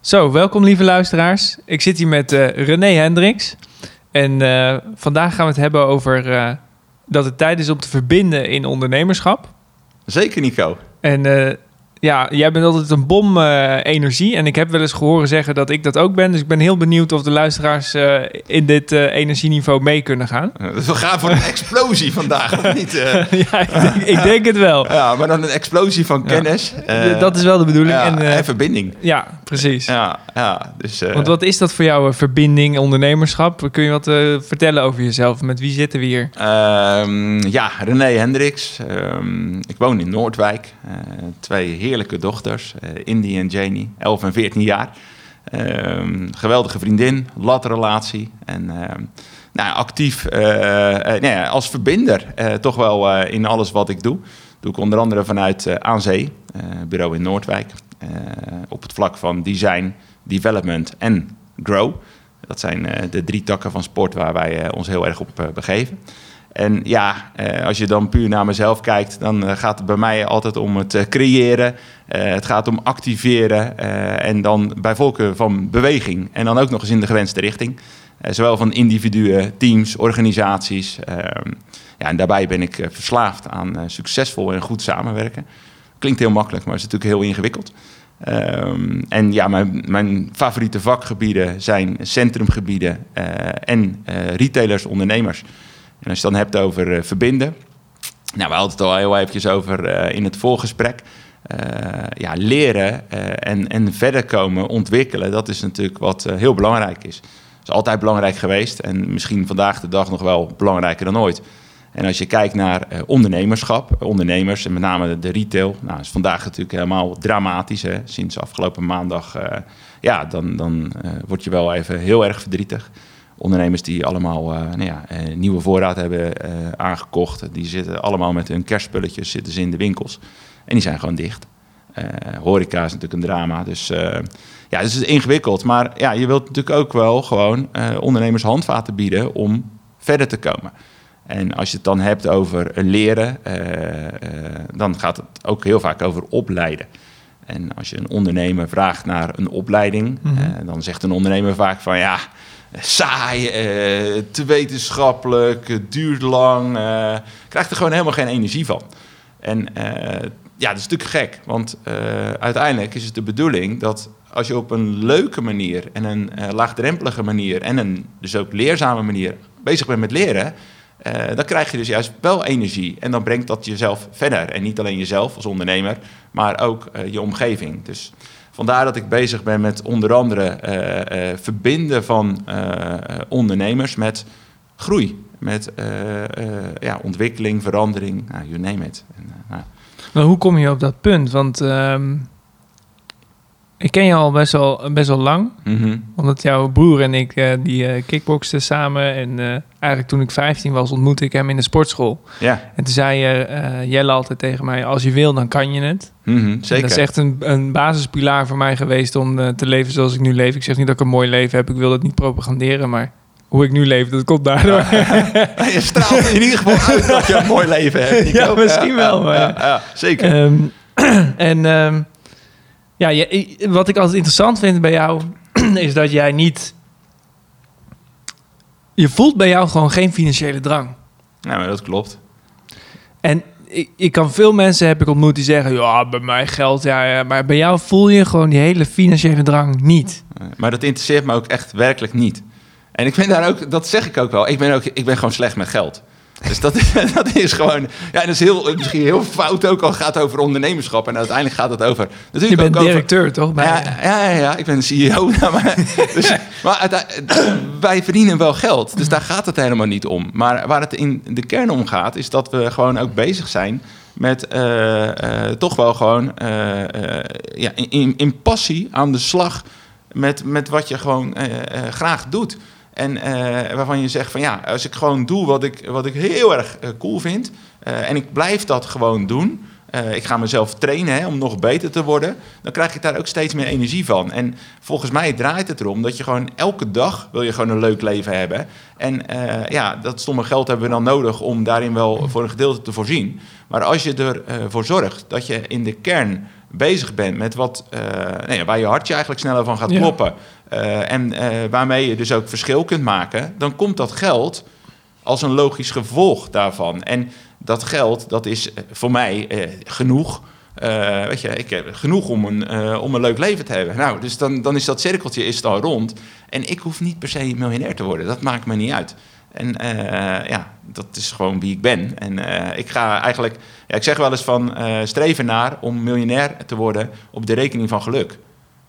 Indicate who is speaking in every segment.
Speaker 1: Zo, welkom lieve luisteraars. Ik zit hier met uh, René Hendricks. En uh, vandaag gaan we het hebben over uh, dat het tijd is om te verbinden in ondernemerschap.
Speaker 2: Zeker, Nico.
Speaker 1: En ja, jij bent altijd een bom uh, energie. En ik heb wel eens gehoord zeggen dat ik dat ook ben. Dus ik ben heel benieuwd of de luisteraars uh, in dit uh, energieniveau mee kunnen gaan.
Speaker 2: Dus we gaan voor een explosie vandaag, of niet?
Speaker 1: ja, ik denk, ik denk, het wel.
Speaker 2: Ja, maar dan een explosie van kennis.
Speaker 1: Ja. dat is wel de bedoeling.
Speaker 2: Ja, en, en, verbinding.
Speaker 1: Ja, precies.
Speaker 2: Ja, ja, dus,
Speaker 1: Want wat is dat voor jou, verbinding, ondernemerschap? Kun je wat vertellen over jezelf? Met wie zitten we hier?
Speaker 2: Um, ja, René Hendricks. Um, ik woon in Noordwijk. twee heer heerlijke dochters, uh, Indy en Janie, 11 en 14 jaar. Uh, geweldige vriendin, relatie en uh, nou, actief uh, nee, als verbinder toch wel in alles wat ik doe. Doe ik onder andere vanuit Aan Zee, bureau in Noordwijk, op het vlak van design, development en grow. Dat zijn de drie takken van sport waar wij ons heel erg op begeven. En ja, eh, als je dan puur naar mezelf kijkt, dan eh, gaat het bij mij altijd om het eh, creëren. het gaat om activeren en dan bij volken van beweging. En dan ook nog eens in de gewenste richting. zowel van individuen, teams, organisaties. Ehm, ja, en daarbij ben ik verslaafd aan succesvol en goed samenwerken. Klinkt heel makkelijk, maar is natuurlijk heel ingewikkeld. Um, en ja, mijn, mijn, favoriete vakgebieden zijn centrumgebieden en retailers, ondernemers. En als je het dan hebt over uh, verbinden. Nou, we hadden het al heel eventjes over uh, in het voorgesprek. Uh, ja, leren en, en verder komen, ontwikkelen, dat is natuurlijk wat heel belangrijk is. Dat is altijd belangrijk geweest en misschien vandaag de dag nog wel belangrijker dan ooit. En als je kijkt naar ondernemerschap, ondernemers en met name de retail, nou is vandaag natuurlijk helemaal dramatisch. Hè? Sinds afgelopen maandag, ja, dan, dan word je wel even heel erg verdrietig ondernemers die allemaal uh, nou ja, uh, nieuwe voorraad hebben uh, aangekocht. Die zitten allemaal met hun kerstspulletjes zitten ze in de winkels. En die zijn gewoon dicht. horeca is natuurlijk een drama. Dus ja, dus het is ingewikkeld. Maar ja, je wilt natuurlijk ook wel gewoon ondernemers handvaten bieden om verder te komen. En als je het dan hebt over leren, dan gaat het ook heel vaak over opleiden. En als je een ondernemer vraagt naar een opleiding, mm dan zegt een ondernemer vaak van ja, saai, eh, te wetenschappelijk, duurt lang. Uh, krijgt er gewoon helemaal geen energie van. En eh, ja, dat is natuurlijk gek, want uiteindelijk is het de bedoeling dat als je op een leuke manier en een laagdrempelige manier en een dus ook leerzame manier bezig bent met leren, dan krijg je dus juist wel energie. En dan brengt dat jezelf verder. En niet alleen jezelf als ondernemer, maar ook je omgeving. Dus Vandaar dat ik bezig ben met onder andere uh, verbinden van uh, ondernemers met groei. Met ja, ontwikkeling, verandering, nou, you name it. En,
Speaker 1: nou. Hoe kom je op dat punt? Want ehm, ik ken je al best wel, best wel lang. Mm Omdat jouw broer en ik uh, die uh, kickboxten samen. En uh, eigenlijk toen ik 15 was, ontmoette ik hem in de sportschool.
Speaker 2: Ja.
Speaker 1: En toen zei je, Jelle altijd tegen mij: Als je wil, dan kan je het.
Speaker 2: Mm zeker.
Speaker 1: dat is echt een, een basispilaar voor mij geweest om te leven zoals ik nu leef. Ik zeg niet dat ik een mooi leven heb, ik wil dat niet propaganderen, maar hoe ik nu leef, dat komt daardoor.
Speaker 2: je straalt in ieder geval uit dat je een mooi leven hebt.
Speaker 1: Ja, misschien wel. Maar ja.
Speaker 2: Ja, zeker.
Speaker 1: Um, en um, ja, je, wat ik altijd interessant vind bij jou, is dat jij niet. Je voelt bij jou gewoon geen financiële drang.
Speaker 2: Ja, maar dat klopt.
Speaker 1: En ik, ik kan veel mensen heb ik ontmoet die zeggen: ja, bij mij geld, ja, ja, maar bij jou voel je gewoon die hele financiële drang niet.
Speaker 2: Maar dat interesseert me ook echt werkelijk niet. En ik vind daar ook, dat zeg ik ook wel. Ik ben ook, ik ben gewoon slecht met geld. Dus dat, dat is gewoon, ja, dat is heel, misschien heel fout ook al gaat over ondernemerschap. En uiteindelijk gaat het over.
Speaker 1: Natuurlijk je bent directeur, toch?
Speaker 2: Ja, ja, ja, ja, ik ben de CEO. maar dus, maar wij verdienen wel geld, dus daar gaat het helemaal niet om. Maar waar het in de kern om gaat, is dat we gewoon ook bezig zijn met uh, uh, toch wel gewoon uh, ja, in, in, passie aan de slag met, met wat je gewoon graag doet. En uh, waarvan je zegt van ja, als ik gewoon doe wat ik, wat ik heel erg uh, cool vind. Uh, en ik blijf dat gewoon doen. ik ga mezelf trainen hè, om nog beter te worden. Dan krijg ik daar ook steeds meer energie van. En volgens mij draait het erom dat je gewoon elke dag wil je gewoon een leuk leven hebben. En ja, dat stomme geld hebben we dan nodig om daarin wel voor een gedeelte te voorzien. Maar als je ervoor zorgt dat je in de kern bezig bent met wat, nee, waar je hartje eigenlijk sneller van gaat kloppen. En waarmee je dus ook verschil kunt maken. Dan komt dat geld als een logisch gevolg daarvan. En dat geld, dat is voor mij genoeg weet je, ik heb genoeg om een, om een leuk leven te hebben. Nou, dus dan, dan is dat cirkeltje is dan rond. En ik hoef niet per se miljonair te worden. Dat maakt me niet uit. En ja, dat is gewoon wie ik ben. En ik ga eigenlijk, ja, ik zeg wel eens van streven naar om miljonair te worden op de rekening van geluk.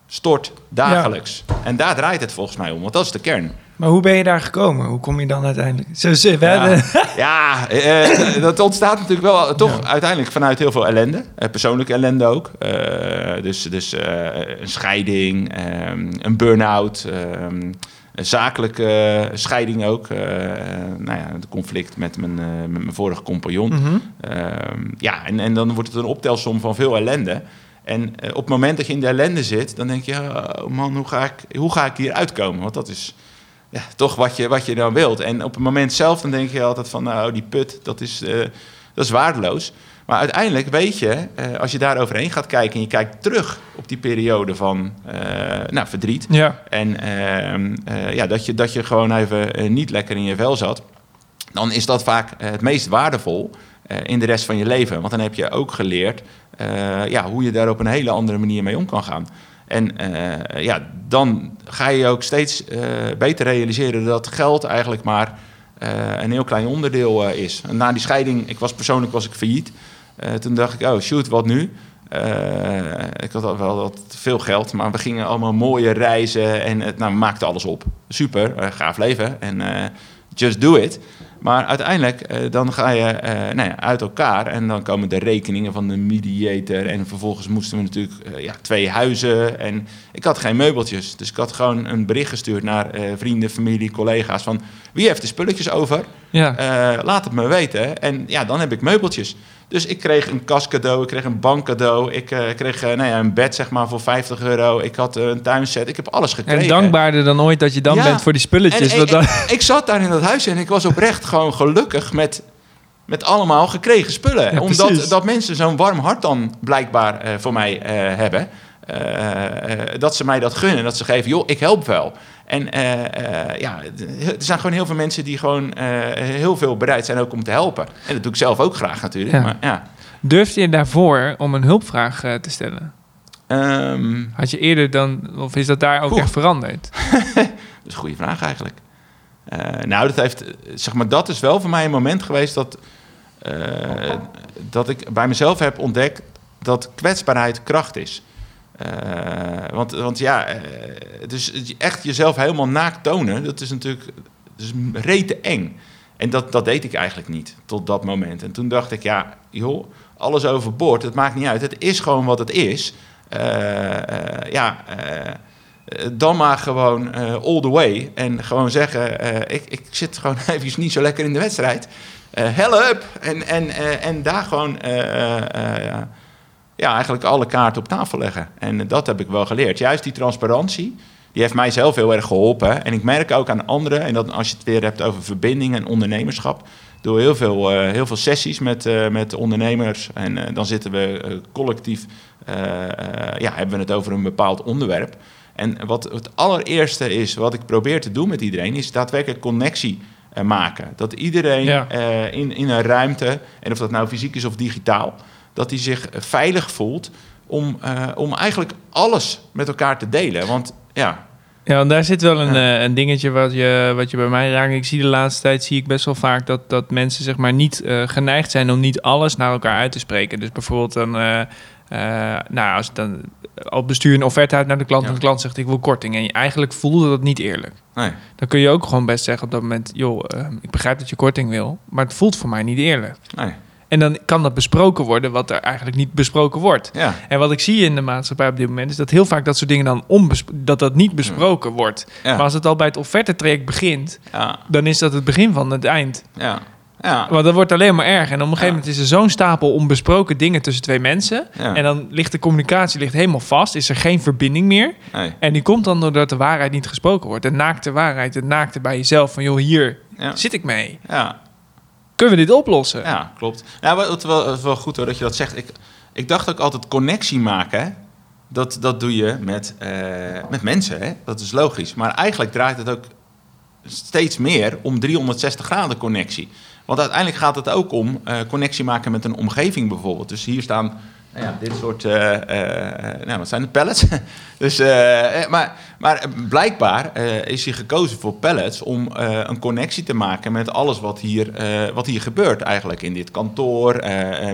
Speaker 2: Stort dagelijks. En daar draait het volgens mij om, want dat is de kern.
Speaker 1: Maar hoe ben je daar gekomen? Hoe kom je dan uiteindelijk? Zo,
Speaker 2: ze, ja, ja eh, dat ontstaat natuurlijk wel toch uiteindelijk vanuit heel veel ellende. Eh, persoonlijke ellende ook. Uh, dus dus een scheiding, ehm, een burn-out, ehm, een zakelijke scheiding ook. nou ja, het conflict met mijn, met mijn vorige compagnon. Mhm. Ehm, ja, en, en dan wordt het een optelsom van veel ellende. En op het moment dat je in de ellende zit, dan denk je, oh man, hoe ga ik, hoe ga ik hier uitkomen? Want dat is ja, toch wat je, wat je dan wilt. En op het moment zelf dan denk je altijd van, nou, die put, dat is, uh, dat is waardeloos. Maar uiteindelijk weet je, uh, als je daar overheen gaat kijken en je kijkt terug op die periode van uh, nou, verdriet. Ja. En ehm, ja, dat, je, dat je gewoon even niet lekker in je vel zat. Dan is dat vaak het meest waardevol in de rest van je leven. Want dan heb je ook geleerd ja, hoe je daar op een hele andere manier mee om kan gaan. En uh, ja, dan ga je ook steeds beter realiseren dat geld eigenlijk maar een heel klein onderdeel is. Na die scheiding, ik was persoonlijk was ik failliet. toen dacht ik, oh shoot, wat nu? ik had wel wat veel geld, maar we gingen allemaal mooie reizen en het, nou, we alles op. Super, gaaf leven en just do it. Maar uiteindelijk uh, dan ga je uh, nou ja, uit elkaar en dan komen de rekeningen van de mediator. En vervolgens moesten we natuurlijk uh, ja, twee huizen. En ik had geen meubeltjes. Dus ik had gewoon een bericht gestuurd naar vrienden, familie, collega's van wie heeft de spulletjes over? Ja. laat het me weten. En ja, dan heb ik meubeltjes. Dus ik kreeg een kastcadeau, ik kreeg een bankcadeau, ik uh, kreeg uh, nou ja, een bed zeg maar voor 50 euro, ik had uh, een tuinset, ik heb alles gekregen.
Speaker 1: En dankbaarder dan ooit dat je dan bent voor die spulletjes.
Speaker 2: En, en, ik zat daar in dat huis en ik was oprecht gewoon gelukkig met, met allemaal gekregen spullen. Omdat dat mensen zo'n warm hart dan blijkbaar voor mij hebben. dat ze mij dat gunnen, dat ze geven, joh, ik help wel. En ja, er zijn gewoon heel veel mensen die gewoon heel veel bereid zijn ook om te helpen. En dat doe ik zelf ook graag natuurlijk. Ja. Maar, ja.
Speaker 1: Durfde je daarvoor om een hulpvraag te stellen? Um, Had je eerder dan, of is dat daar ook echt veranderd?
Speaker 2: dat is een goede vraag eigenlijk. Uh, nou, dat, heeft, zeg maar, dat is wel voor mij een moment geweest dat, uh, dat ik bij mezelf heb ontdekt dat kwetsbaarheid kracht is. Uh, want, want ja, dus echt jezelf helemaal naakt tonen, dat is natuurlijk dat rete eng. En dat, dat deed ik eigenlijk niet tot dat moment. En toen dacht ik, ja, joh, alles overboord, het maakt niet uit. Het is gewoon wat het is. ja, eh, dan maar gewoon all the way. En gewoon zeggen, ik, ik zit gewoon even niet zo lekker in de wedstrijd. Help! En, en, en daar gewoon ja, eigenlijk alle kaarten op tafel leggen. En dat heb ik wel geleerd. Juist die transparantie, die heeft mij zelf heel erg geholpen. En ik merk ook aan anderen, en dat als je het weer hebt over verbinding en ondernemerschap... door heel veel, heel veel sessies met, met ondernemers. En dan zitten we collectief, ja, hebben we het over een bepaald onderwerp... En wat het allereerste is wat ik probeer te doen met iedereen, is daadwerkelijk connectie maken. Dat iedereen in, in een ruimte, en of dat nou fysiek is of digitaal, dat hij zich veilig voelt om, uh, om eigenlijk alles met elkaar te delen. Want ja.
Speaker 1: Ja, daar zit wel een, ja. een dingetje wat je, wat je bij mij raakt. Ik zie de laatste tijd zie ik best wel vaak dat, dat mensen zeg maar niet geneigd zijn om niet alles naar elkaar uit te spreken. Dus bijvoorbeeld dan nou, als dan al bestuur een offerte uit naar de klant en de klant zegt ik wil korting en je eigenlijk voelde dat niet eerlijk. Nee. Dan kun je ook gewoon best zeggen op dat moment, joh, ik begrijp dat je korting wil, maar het voelt voor mij niet eerlijk. Nee. En dan kan dat besproken worden wat er eigenlijk niet besproken wordt. Ja. En wat ik zie in de maatschappij op dit moment is dat heel vaak dat soort dingen dan dat dat niet besproken wordt. Ja. Maar als het al bij het offerte-traject begint, dan is dat het begin van het eind. Ja. Ja. Want dat wordt alleen maar erg. En op een gegeven moment is er zo'n stapel onbesproken dingen tussen twee mensen. En dan ligt de communicatie ligt helemaal vast. Is er geen verbinding meer. Nee. En die komt dan doordat de waarheid niet gesproken wordt. De naakte waarheid, het naakte bij jezelf. Van joh, hier zit ik mee. Ja. Kunnen we dit oplossen?
Speaker 2: Ja, klopt. Ja, is wel, wel goed hoor dat je dat zegt. Ik, ik dacht ook altijd connectie maken. Dat, dat doe je met, uh, met mensen. Hè? Dat is logisch. Maar eigenlijk draait het ook steeds meer om 360 graden connectie. Want uiteindelijk gaat het ook om uh, connectie maken met een omgeving bijvoorbeeld. Dus hier staan nou ja, dit soort, uh, nou, wat zijn de pallets? dus, maar, maar blijkbaar is hij gekozen voor pallets om een connectie te maken met alles wat hier, wat hier gebeurt eigenlijk in dit kantoor,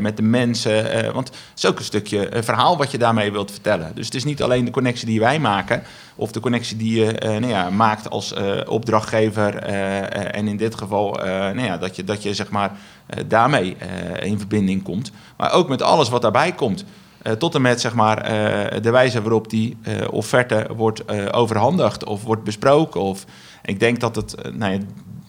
Speaker 2: met de mensen. want het is ook een stukje verhaal wat je daarmee wilt vertellen. Dus het is niet alleen de connectie die wij maken, of de connectie die je nou ja, maakt als opdrachtgever. en in dit geval nou ja, dat je, dat je zeg maar eh, daarmee eh, in verbinding komt. Maar ook met alles wat daarbij komt. Eh, tot en met zeg maar, de wijze waarop die offerte wordt overhandigd of wordt besproken. Of, ik denk dat het, nou ja,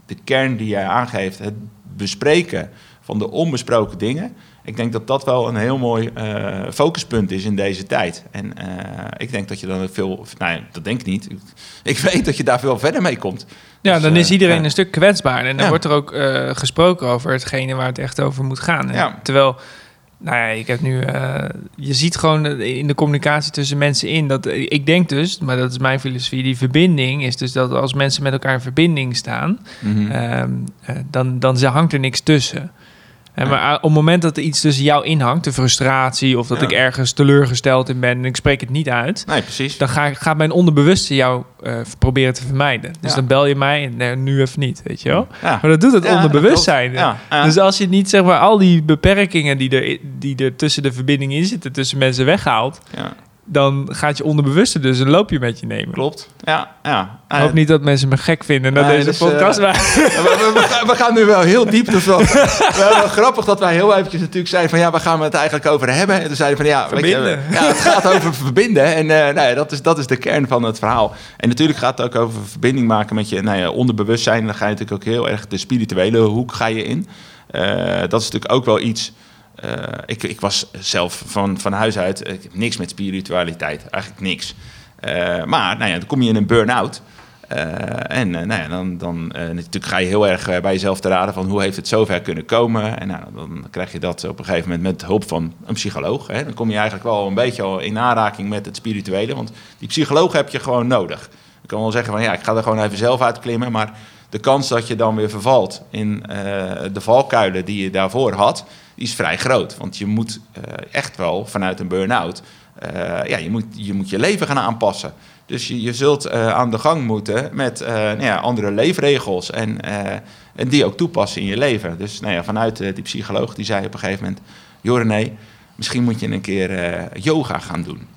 Speaker 2: de kern die jij aangeeft, het bespreken van de onbesproken dingen. Ik denk dat dat wel een heel mooi focuspunt is in deze tijd. En ik denk dat je dan veel, nou dat denk ik niet. Ik, weet dat je daar veel verder mee komt.
Speaker 1: Ja, dus, dan is iedereen een stuk kwetsbaar. En dan wordt er ook gesproken over hetgene waar het echt over moet gaan. Terwijl, nou ja, ik heb nu... Uh, je ziet gewoon in de communicatie tussen mensen in... dat Ik denk dus, maar dat is mijn filosofie... die verbinding is dus dat als mensen met elkaar in verbinding staan... Mm -hmm. dan, dan hangt er niks tussen. En maar op het moment dat er iets tussen jou inhangt, de frustratie of dat ik ergens teleurgesteld in ben en ik spreek het niet uit,
Speaker 2: nee, precies.
Speaker 1: dan ga, gaat mijn onderbewuste jou uh, proberen te vermijden. Dus dan bel je mij en nee, nu even niet, weet je wel. Maar dat doet het onderbewustzijn. Dus als je niet zeg maar al die beperkingen die er, die er tussen de verbinding in zitten, tussen mensen weghaalt, dan gaat je onderbewuste dus een loopje met je nemen.
Speaker 2: Klopt. Ja, ja.
Speaker 1: Ik hoop niet dat mensen me gek vinden dat deze dus, podcast... Uh,
Speaker 2: we, we, gaan nu wel heel diep. Dus wel, wel, grappig dat wij heel eventjes natuurlijk zeiden van... ja, waar gaan we het eigenlijk over hebben? En toen zeiden van ja...
Speaker 1: Verbinden.
Speaker 2: ja, het gaat over verbinden. En uh, nou ja, dat, is, dat is de kern van het verhaal. En natuurlijk gaat het ook over verbinding maken met je nou ja, onderbewustzijn. Dan ga je natuurlijk ook heel erg de spirituele hoek ga je in. Uh, dat is natuurlijk ook wel iets... Uh, ik, ik, was zelf van, van huis uit ik heb niks met spiritualiteit, eigenlijk niks. Uh, maar nou ja, dan kom je in een burn-out. En nou ja, dan, dan natuurlijk ga je heel erg bij jezelf te raden van hoe heeft het zover kunnen komen. En nou, dan krijg je dat op een gegeven moment met hulp van een psycholoog. Hè. Dan kom je eigenlijk wel een beetje in aanraking met het spirituele. Want die psycholoog heb je gewoon nodig. Ik kan wel zeggen van ja, ik ga er gewoon even zelf uitklimmen. Maar de kans dat je dan weer vervalt in de valkuilen die je daarvoor had is vrij groot. Want je moet uh, echt wel vanuit een burn-out, uh, ja, je moet, je moet je leven gaan aanpassen. Dus je, je zult aan de gang moeten met nou ja, andere leefregels en, en die ook toepassen in je leven. Dus nou ja, vanuit die psycholoog die zei op een gegeven moment, joh René, misschien moet je een keer yoga gaan doen.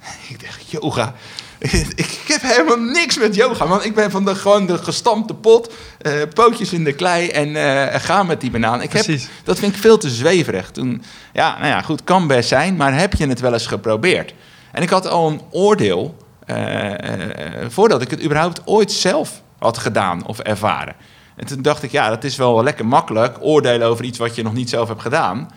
Speaker 2: ik dacht, yoga? ik heb helemaal niks met yoga, man. Ik ben van de, gewoon de gestampte pot, uh, pootjes in de klei en uh, ga met die banaan. Ik heb, dat vind ik veel te zweverig. Toen, ja, nou ja, goed, kan best zijn, maar heb je het wel eens geprobeerd? En ik had al een oordeel uh, voordat ik het überhaupt ooit zelf had gedaan of ervaren. En toen dacht ik, ja, dat is wel lekker makkelijk, oordelen over iets wat je nog niet zelf hebt gedaan.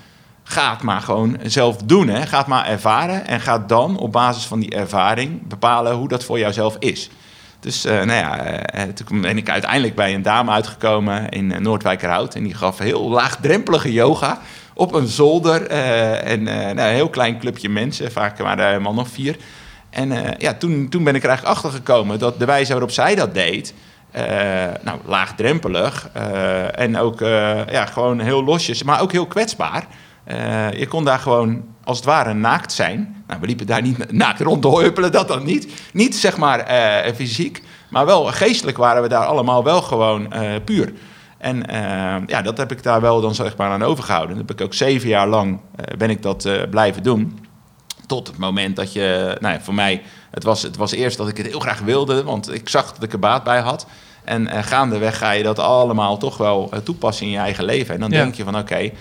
Speaker 2: Ga maar gewoon zelf doen. Hè. Ga maar ervaren. En ga dan op basis van die ervaring bepalen hoe dat voor jouzelf is. Dus uh, nou ja, uh, toen ben ik uiteindelijk bij een dame uitgekomen in Noordwijkerhout. En die gaf heel laagdrempelige yoga op een zolder. en nou, een heel klein clubje mensen, vaak waren er man of vier. En ja, toen, toen ben ik er eigenlijk achter gekomen dat de wijze waarop zij dat deed... nou, laagdrempelig en ook ja, gewoon heel losjes, maar ook heel kwetsbaar... Uh, je kon daar gewoon als het ware naakt zijn. Nou, we liepen daar niet naakt rond te huppelen, dat dan niet. Niet zeg maar uh, fysiek, maar wel geestelijk waren we daar allemaal wel gewoon uh, puur. En ja, dat heb ik daar wel dan zeg maar aan overgehouden. Dat heb ik ook zeven jaar lang ben ik dat blijven doen. Tot het moment dat je, nou ja, voor mij, het was, het was eerst dat ik het heel graag wilde, want ik zag dat ik er baat bij had. En gaandeweg ga je dat allemaal toch wel toepassen in je eigen leven. En dan denk je van oké,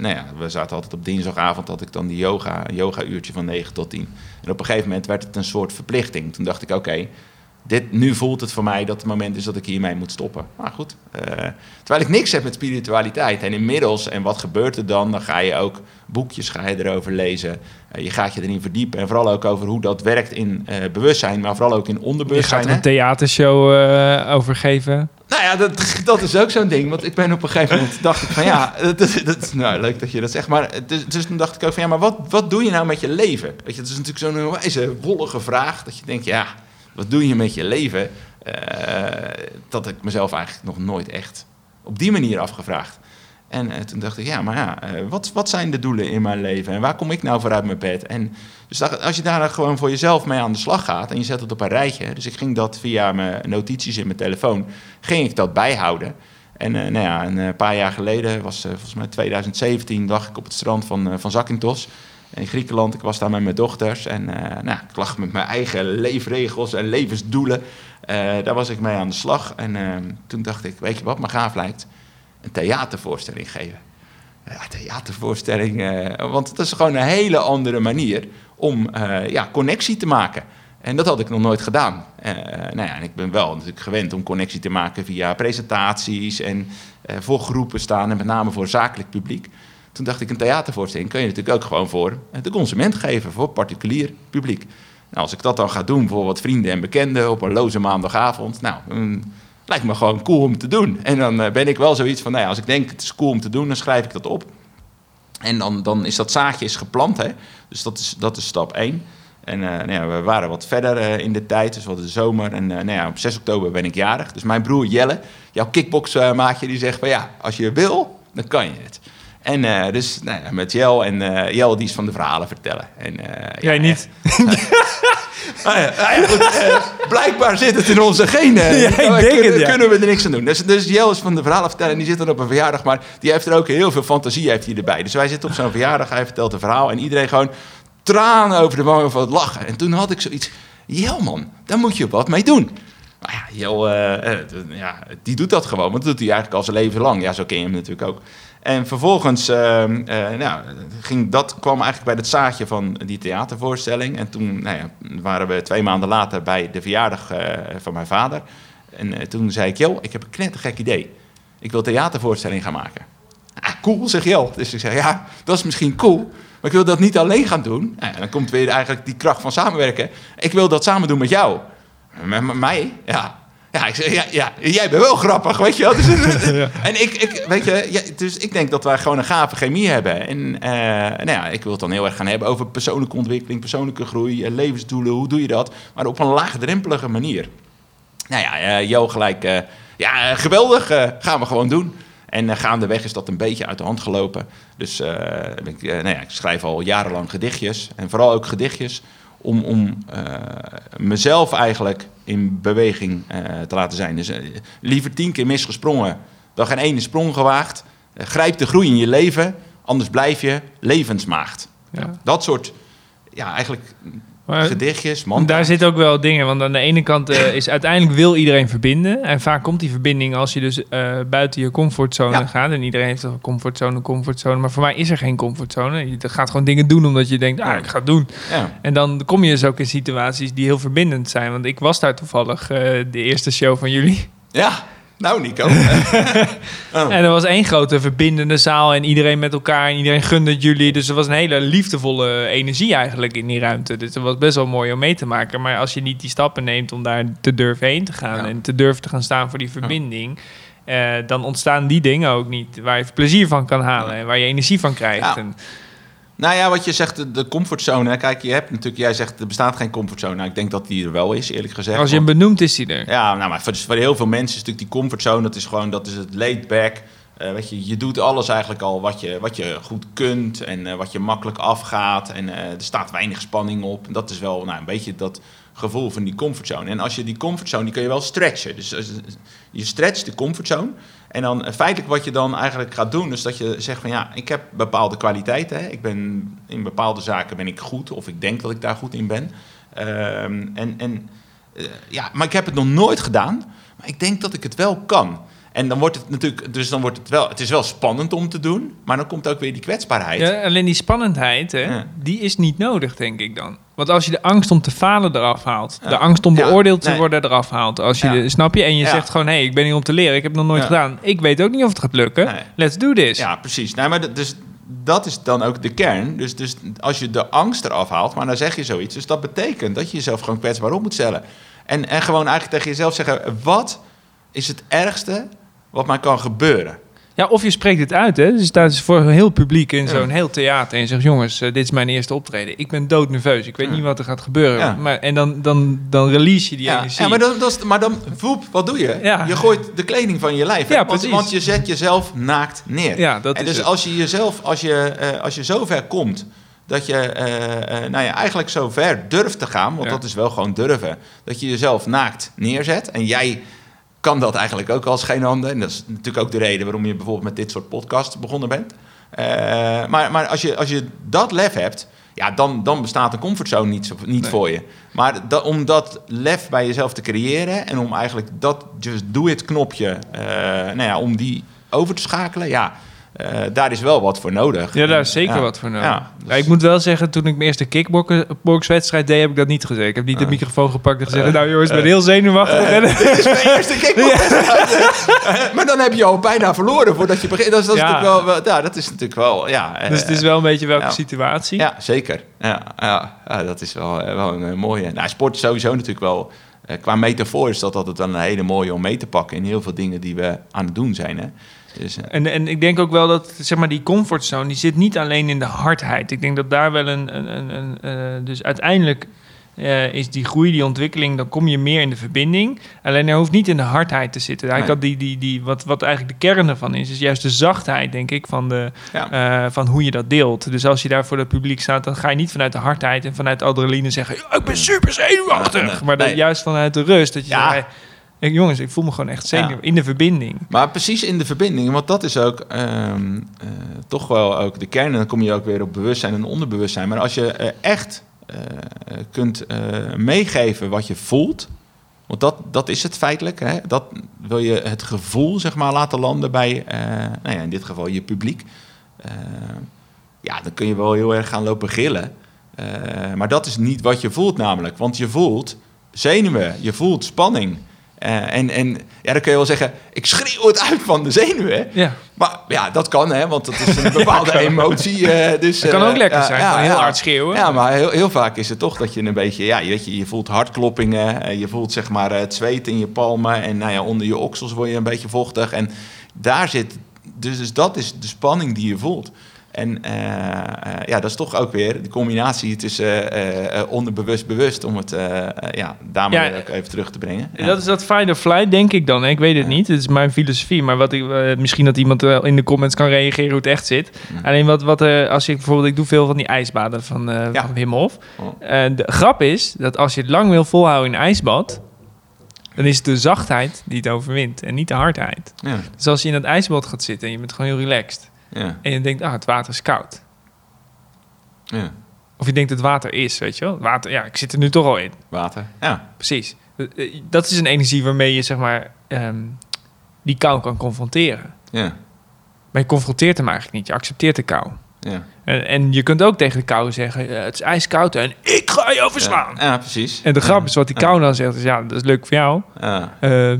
Speaker 2: nou ja, we zaten altijd op dinsdagavond, had ik dan die yoga, yoga uurtje van 9 tot 10. En op een gegeven moment werd het een soort verplichting. Toen dacht ik, oké, dit, nu voelt het voor mij dat het moment is dat ik hiermee moet stoppen. Maar goed, uh, terwijl ik niks heb met spiritualiteit. En inmiddels, en wat gebeurt er dan? Dan ga je ook boekjes ga je erover lezen. Uh, je gaat je erin verdiepen. En vooral ook over hoe dat werkt in uh, bewustzijn, maar vooral ook in onderbewustzijn.
Speaker 1: Je gaat een theatershow over geven.
Speaker 2: Nou ja, dat, dat is ook zo'n ding. Want ik ben op een gegeven moment dacht ik van ja, dat, dat, nou leuk dat je dat zegt. Maar dus, dus toen dacht ik ook van ja, maar wat, wat doe je nou met je leven? Weet je, het is natuurlijk zo'n wijze, wollige vraag. Dat je denkt, ja, wat doe je met je leven? Uh, dat ik mezelf eigenlijk nog nooit echt op die manier afgevraagd. En uh, toen dacht ik, ja, maar ja, uh, wat, wat zijn de doelen in mijn leven? En waar kom ik nou voor uit mijn bed? En dus dat, als je daar gewoon voor jezelf mee aan de slag gaat en je zet het op een rijtje. Dus ik ging dat via mijn notities in mijn telefoon, ging ik dat bijhouden. En nou ja, een paar jaar geleden, was volgens mij 2017, lag ik op het strand van, van Zakynthos in Griekenland. Ik was daar met mijn dochters en uh, nou, ik lag met mijn eigen leefregels en levensdoelen. Uh, daar was ik mee aan de slag. En uh, toen dacht ik, weet je wat me gaaf lijkt? Een theatervoorstelling geven. Ja, theatervoorstelling, want het is gewoon een hele andere manier om ja, connectie te maken. En dat had ik nog nooit gedaan. nou ja, en ik ben wel natuurlijk gewend om connectie te maken via presentaties en voor groepen staan en met name voor zakelijk publiek. Toen dacht ik, een theatervoorstelling kun je natuurlijk ook gewoon voor de consument geven, voor particulier publiek. Nou, als ik dat dan ga doen voor wat vrienden en bekenden op een loze maandagavond, nou, lijkt me gewoon cool om te doen. En dan uh, ben ik wel zoiets van, nou ja, als ik denk het is cool om te doen, dan schrijf ik dat op. En dan, dan is dat zaadje is geplant, hè. Dus dat is, dat is stap 1. En uh, nou ja, we waren wat verder uh, in de tijd, dus wat de zomer. En nou ja, op 6 oktober ben ik jarig. Dus mijn broer Jelle, jouw kickboxmaatje, die zegt van ja, als je wil, dan kan je het. En uh, dus nou ja, met Jel en uh, Jel die is van de verhalen vertellen. En, uh,
Speaker 1: Jij ja, niet?
Speaker 2: blijkbaar zit het in onze genen.
Speaker 1: Ja,
Speaker 2: kunnen,
Speaker 1: het,
Speaker 2: kunnen we er niks aan doen. Dus, dus Jel is van de verhalen vertellen en die zit dan op een verjaardag. Maar die heeft er ook heel veel fantasie heeft hij erbij. Dus wij zitten op zo'n verjaardag, hij vertelt een verhaal. En iedereen gewoon tranen over de wangen van het lachen. En toen had ik zoiets... Jel man, daar moet je wat mee doen. Nou ja, Jel, ja, die doet dat gewoon. Want dat doet hij eigenlijk al zijn leven lang. Ja, zo ken je hem natuurlijk ook. En vervolgens uh, nou, ging dat, kwam eigenlijk bij het zaadje van die theatervoorstelling. En toen nou ja, waren we twee maanden later bij de verjaardag uh, van mijn vader. En uh, toen zei ik, joh, ik heb een knettergek idee. Ik wil theatervoorstelling gaan maken. Ah, cool, zeg Jel. Dus ik zei, ja, dat is misschien cool. Maar ik wil dat niet alleen gaan doen. En dan komt weer eigenlijk die kracht van samenwerken. Ik wil dat samen doen met jou. Met mij? Ja, ja, ik ja, ja, jij bent wel grappig, weet je wel. Dus, En ik, ik, weet je, ja, dus ik denk dat wij gewoon een gave chemie hebben. En uh, nou ja, ik wil het dan heel erg gaan hebben over persoonlijke ontwikkeling, persoonlijke groei, eh, levensdoelen, hoe doe je dat? Maar op een laagdrempelige manier. Nou ja, uh, Jo gelijk, uh, ja, geweldig, gaan we gewoon doen. En gaandeweg is dat een beetje uit de hand gelopen. Dus ik, nou ja, ik schrijf al jarenlang gedichtjes. En vooral ook gedichtjes om, om uh, mezelf eigenlijk in beweging uh, te laten zijn. Dus uh, liever tien keer misgesprongen dan geen ene sprong gewaagd. grijp de groei in je leven, anders blijf je levensmaagd. Ja. Dat soort, ja, eigenlijk maar gedichtjes, man.
Speaker 1: Daar zit ook wel dingen, want aan de ene kant uh, is uiteindelijk wil iedereen verbinden. En vaak komt die verbinding als je dus uh, buiten je comfortzone ja. gaat. En iedereen heeft een comfortzone, comfortzone. Maar voor mij is er geen comfortzone. Je gaat gewoon dingen doen omdat je denkt, ah, ik ga het doen. Ja. En dan kom je dus ook in situaties die heel verbindend zijn. Want ik was daar toevallig uh, de eerste show van jullie.
Speaker 2: Ja. Nou, Nico.
Speaker 1: oh. En er was één grote verbindende zaal en iedereen met elkaar en iedereen gunde het jullie. Dus er was een hele liefdevolle energie eigenlijk in die ruimte. Dus het was best wel mooi om mee te maken. Maar als je niet die stappen neemt om daar te durven heen te gaan en te durven te gaan staan voor die verbinding. Uh, dan ontstaan die dingen ook niet waar je plezier van kan halen en waar je energie van krijgt. En,
Speaker 2: nou ja, wat je zegt, de comfortzone. Kijk, je hebt natuurlijk, jij zegt er bestaat geen comfortzone. Nou, ik denk dat die er wel is, eerlijk gezegd.
Speaker 1: Als je hem benoemt, is die er.
Speaker 2: Ja, nou, maar voor, voor heel veel mensen is natuurlijk die comfortzone, dat is gewoon, dat is het laid back. Uh, weet je, je doet alles eigenlijk al wat je, wat je goed kunt en uh, wat je makkelijk afgaat. En uh, er staat weinig spanning op. En dat is wel nou, een beetje dat gevoel van die comfortzone. En als je die comfortzone, die kun je wel stretchen. Dus je stretcht de comfortzone. En dan eh, feitelijk wat je dan eigenlijk gaat doen, is dat je zegt van ja, ik heb bepaalde kwaliteiten. Hè. Ik ben in bepaalde zaken ben ik goed, of ik denk dat ik daar goed in ben. Um, en, en uh, ja, maar ik heb het nog nooit gedaan. Maar ik denk dat ik het wel kan. En dan wordt het natuurlijk, dus dan wordt het wel, het is wel spannend om te doen, maar dan komt ook weer die kwetsbaarheid.
Speaker 1: Ja, alleen die spannendheid, hè, die is niet nodig, denk ik dan. Want als je de angst om te falen eraf haalt, de angst om beoordeeld te worden eraf haalt, als je de, snap je, en je zegt gewoon, hé, hey, ik ben hier om te leren, ik heb het nog nooit gedaan, ik weet ook niet of het gaat lukken, let's do this.
Speaker 2: Ja, precies. Nee, maar dus dat is dan ook de kern. Dus, dus als je de angst eraf haalt, maar dan zeg je zoiets, dus dat betekent dat je jezelf gewoon kwetsbaar op moet stellen. En, en gewoon eigenlijk tegen jezelf zeggen, wat is het ergste wat mij kan gebeuren.
Speaker 1: Ja, of je spreekt het uit, hè. Dus staat is voor een heel publiek in zo'n heel theater en je zegt... jongens, uh, dit is mijn eerste optreden. Ik ben doodnerveus. Ik weet niet wat er gaat gebeuren. Maar, en dan, dan, dan release je die energie.
Speaker 2: Ja, maar dan, dat maar dan voep, wat doe je? Je gooit de kleding van je lijf. Ja, want, want, je zet jezelf naakt neer. Ja, dat en dus als je jezelf, als je, uh, als je zover komt dat je uh, nou ja, eigenlijk zo ver durft te gaan, want dat is wel gewoon durven, dat je jezelf naakt neerzet en jij kan dat eigenlijk ook als geen ander. En dat is natuurlijk ook de reden waarom je bijvoorbeeld met dit soort podcasts begonnen bent. Uh, maar maar als, je, als je dat lef hebt, ja, dan, dan bestaat een comfortzone niet, niet voor je. Maar dat, om dat lef bij jezelf te creëren en om eigenlijk dat just do it knopje, uh, nou ja, om die over te schakelen, ja, uh, daar is wel wat voor nodig.
Speaker 1: Ja, daar is zeker wat voor nodig. Ja, dus... ik moet wel zeggen, toen ik mijn eerste kickboxwedstrijd deed, heb ik dat niet gezegd. Ik heb niet de microfoon gepakt en gezegd, uh, nou jongens, ik ben heel zenuwachtig.
Speaker 2: Dit is mijn eerste kickboxwedstrijd. maar dan heb je al bijna verloren voordat je begint. Dat is, dat is natuurlijk wel, ja, dat is natuurlijk wel, ja.
Speaker 1: Dus het is wel een beetje welke situatie?
Speaker 2: Ja, zeker. Ja, ja, dat is wel, wel een mooie. Nou, sport is sowieso natuurlijk wel... qua metafoor is dat altijd een hele mooie om mee te pakken... in heel veel dingen die we aan het doen zijn, hè.
Speaker 1: Dus, eh, en, en ik denk ook wel dat zeg maar, die comfortzone, die zit niet alleen in de hardheid. Ik denk dat daar wel een. een, een, een uh, dus uiteindelijk uh, is die groei, die ontwikkeling, dan kom je meer in de verbinding. Alleen er hoeft niet in de hardheid te zitten. Eigenlijk nee. dat die, die, die, wat, wat eigenlijk de kern ervan is, is juist de zachtheid, denk ik, van, de, ja. uh, van hoe je dat deelt. Dus als je daar voor het publiek staat, dan ga je niet vanuit de hardheid en vanuit adrenaline zeggen: Ik ben super zenuwachtig. Nee, nee, maar dat, juist vanuit de rust. Dat je ja. zegt, ik, jongens, ik voel me gewoon echt zeker in de verbinding.
Speaker 2: Maar precies in de verbinding, want dat is ook um, uh, toch wel ook de kern. En dan kom je ook weer op bewustzijn en onderbewustzijn. Maar als je uh, echt uh, kunt meegeven wat je voelt, want dat, dat is het feitelijk. Hè? Dat wil je het gevoel zeg maar, laten landen bij, nou ja, in dit geval je publiek. ja, dan kun je wel heel erg gaan lopen gillen. maar dat is niet wat je voelt namelijk. Want je voelt zenuwen, je voelt spanning. Uh, en, en ja, dan kun je wel zeggen, ik schreeuw het uit van de zenuwen. Ja. Maar ja, dat kan, hè, want dat is een bepaalde emotie. Uh, dus,
Speaker 1: dat kan ook uh, lekker zijn, ja, heel hard schreeuwen.
Speaker 2: Ja, maar heel, heel vaak is het toch dat je een beetje, ja, weet je, je voelt hartkloppingen. je voelt zeg maar het zweet in je palmen. En nou ja, onder je oksels word je een beetje vochtig. En daar zit, dus, dus dat is de spanning die je voelt. En uh, ja, dat is toch ook weer de combinatie tussen uh, onderbewust bewust, om het ja, daarmee ja, ook even terug te brengen.
Speaker 1: Ja. Dat is dat fight or flight, denk ik dan. Ik weet het niet, het is mijn filosofie. Maar wat ik, misschien dat iemand in de comments kan reageren hoe het echt zit. Alleen wat, wat als ik bijvoorbeeld, ik doe veel van die ijsbaden van, ja. van Wim Hof. Oh. de grap is dat als je het lang wil volhouden in een ijsbad, dan is het de zachtheid die het overwint en niet de hardheid. Dus als je in dat ijsbad gaat zitten en je bent gewoon heel relaxed ja. En je denkt, ah, het water is koud. Ja. Of je denkt, het water is, weet je wel. Water, ja, ik zit er nu toch al in.
Speaker 2: Water, ja.
Speaker 1: Precies. Eh, eh, dat is een energie waarmee je, zeg maar, um, die kou kan confronteren. Ja. Maar je confronteert hem eigenlijk niet. Je accepteert de kou. Ja. En, en je kunt ook tegen de kou zeggen, uh, het is ijskoud en ik ga je overslaan.
Speaker 2: Ja, ja precies.
Speaker 1: En de grap is wat die kou dan zegt, is ja, dat is leuk voor jou. Ja. Uh,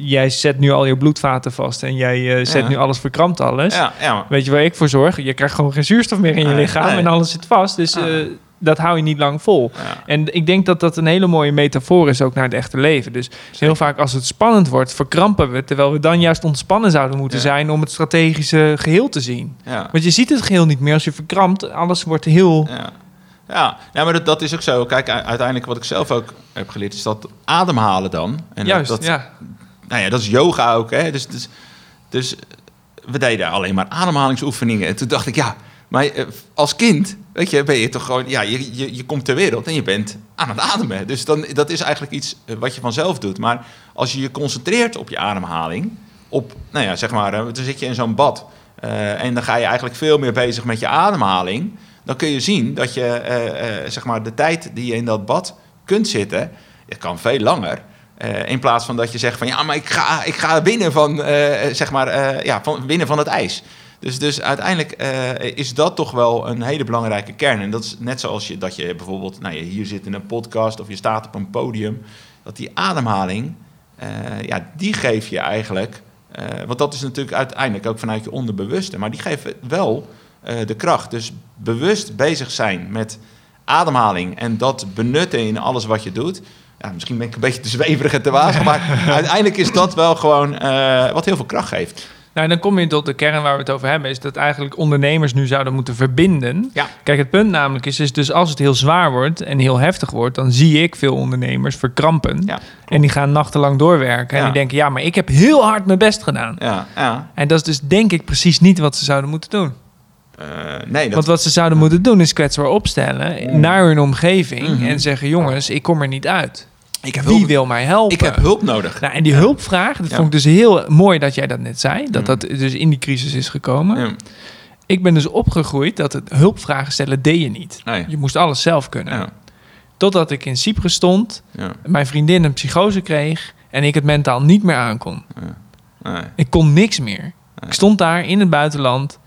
Speaker 1: jij zet nu al je bloedvaten vast en jij uh, zet nu alles verkrampt alles. Ja, ja. Weet je waar ik voor zorg? Je krijgt gewoon geen zuurstof meer in je lichaam en alles zit vast. Dus uh, dat hou je niet lang vol. En ik denk dat dat een hele mooie metafoor is ook naar het echte leven. Dus heel vaak als het spannend wordt, verkrampen we... terwijl we dan juist ontspannen zouden moeten zijn... om het strategische geheel te zien. Want je ziet het geheel niet meer als je verkrampt. Alles wordt heel...
Speaker 2: Ja, ja maar dat, dat, is ook zo. Kijk, uiteindelijk wat ik zelf ook heb geleerd... is dat ademhalen dan. En
Speaker 1: Juist,
Speaker 2: dat,
Speaker 1: ja
Speaker 2: nou ja, dat is yoga ook. Hè? Dus, dus, dus we deden alleen maar ademhalingsoefeningen. En toen dacht ik, ja, maar eh, als kind, weet je, ben je toch gewoon, ja, je, je, je komt ter wereld en je bent aan het ademen. Dus dan, dat is eigenlijk iets eh, wat je vanzelf doet. Maar als je je concentreert op je ademhaling, op, nou ja, zeg maar, dan zit je in zo'n bad. En dan ga je eigenlijk veel meer bezig met je ademhaling. Dan kun je zien dat je, zeg maar, de tijd die je in dat bad kunt zitten, het kan veel langer. In plaats van dat je zegt van ja, maar ik ga, ik ga winnen van, zeg maar, ja, van, van het ijs. Dus, dus uiteindelijk is dat toch wel een hele belangrijke kern. En dat is net zoals je, dat je bijvoorbeeld, nou, je hier zit in een podcast of je staat op een podium, dat die ademhaling, ja, die geef je eigenlijk want dat is natuurlijk uiteindelijk ook vanuit je onderbewuste. Maar die geven wel de kracht. Dus bewust bezig zijn met ademhaling en dat benutten in alles wat je doet. Ja, misschien ben ik een beetje te zweverig en te wazig, maar uiteindelijk is dat wel gewoon uh, wat heel veel kracht geeft.
Speaker 1: Nou, dan kom je tot de kern waar we het over hebben, is dat eigenlijk ondernemers nu zouden moeten verbinden. Ja. Kijk, het punt namelijk is, is dus als het heel zwaar wordt en heel heftig wordt, dan zie ik veel ondernemers verkrampen. Ja, en die gaan nachtenlang doorwerken. En die denken, ja, maar ik heb heel hard mijn best gedaan. Ja, ja. En dat is dus denk ik precies niet wat ze zouden moeten doen. Uh, nee, dat... Want wat ze zouden moeten doen is kwetsbaar opstellen naar hun omgeving mhm. en zeggen, jongens, ik kom er niet uit. Ik heb Wie wil mij helpen?
Speaker 2: Ik heb hulp nodig.
Speaker 1: Nou, en die hulpvraag, dat vond ik dus heel mooi dat jij dat net zei. Dat dat dus in die crisis is gekomen. Ik ben dus opgegroeid dat het hulpvragen stellen deed je niet. Je moest alles zelf kunnen. Totdat ik in Cyprus stond, mijn vriendin een psychose kreeg en ik het mentaal niet meer aankon. Ik kon niks meer. Ik stond daar in het buitenland.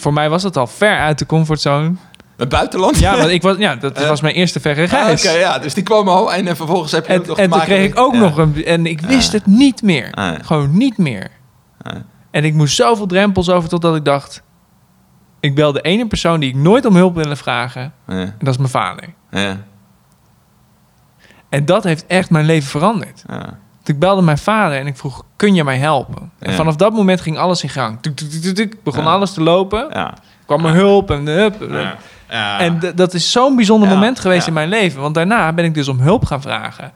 Speaker 1: Voor mij was het al ver uit de comfortzone.
Speaker 2: Het buitenland?
Speaker 1: Ja, want ik was, ja dat uh, was mijn eerste verre ah, reis.
Speaker 2: Oké, ja, dus die kwam al en vervolgens heb je
Speaker 1: en,
Speaker 2: nog
Speaker 1: En toen kreeg ik ook nog een... En ik wist het niet meer. Gewoon niet meer. En ik moest zoveel drempels over totdat ik dacht... Ik bel de ene persoon die ik nooit om hulp wilde vragen. En dat is mijn vader. En dat heeft echt mijn leven veranderd. Ik belde mijn vader en ik vroeg, kun je mij helpen? En vanaf dat moment ging alles in gang. Tuk, tuk, tuk, begon alles te lopen. Ja. kwam er hulp en... Hup, ja. En dat is zo'n bijzonder moment geweest in mijn leven. Want daarna ben ik dus om hulp gaan vragen.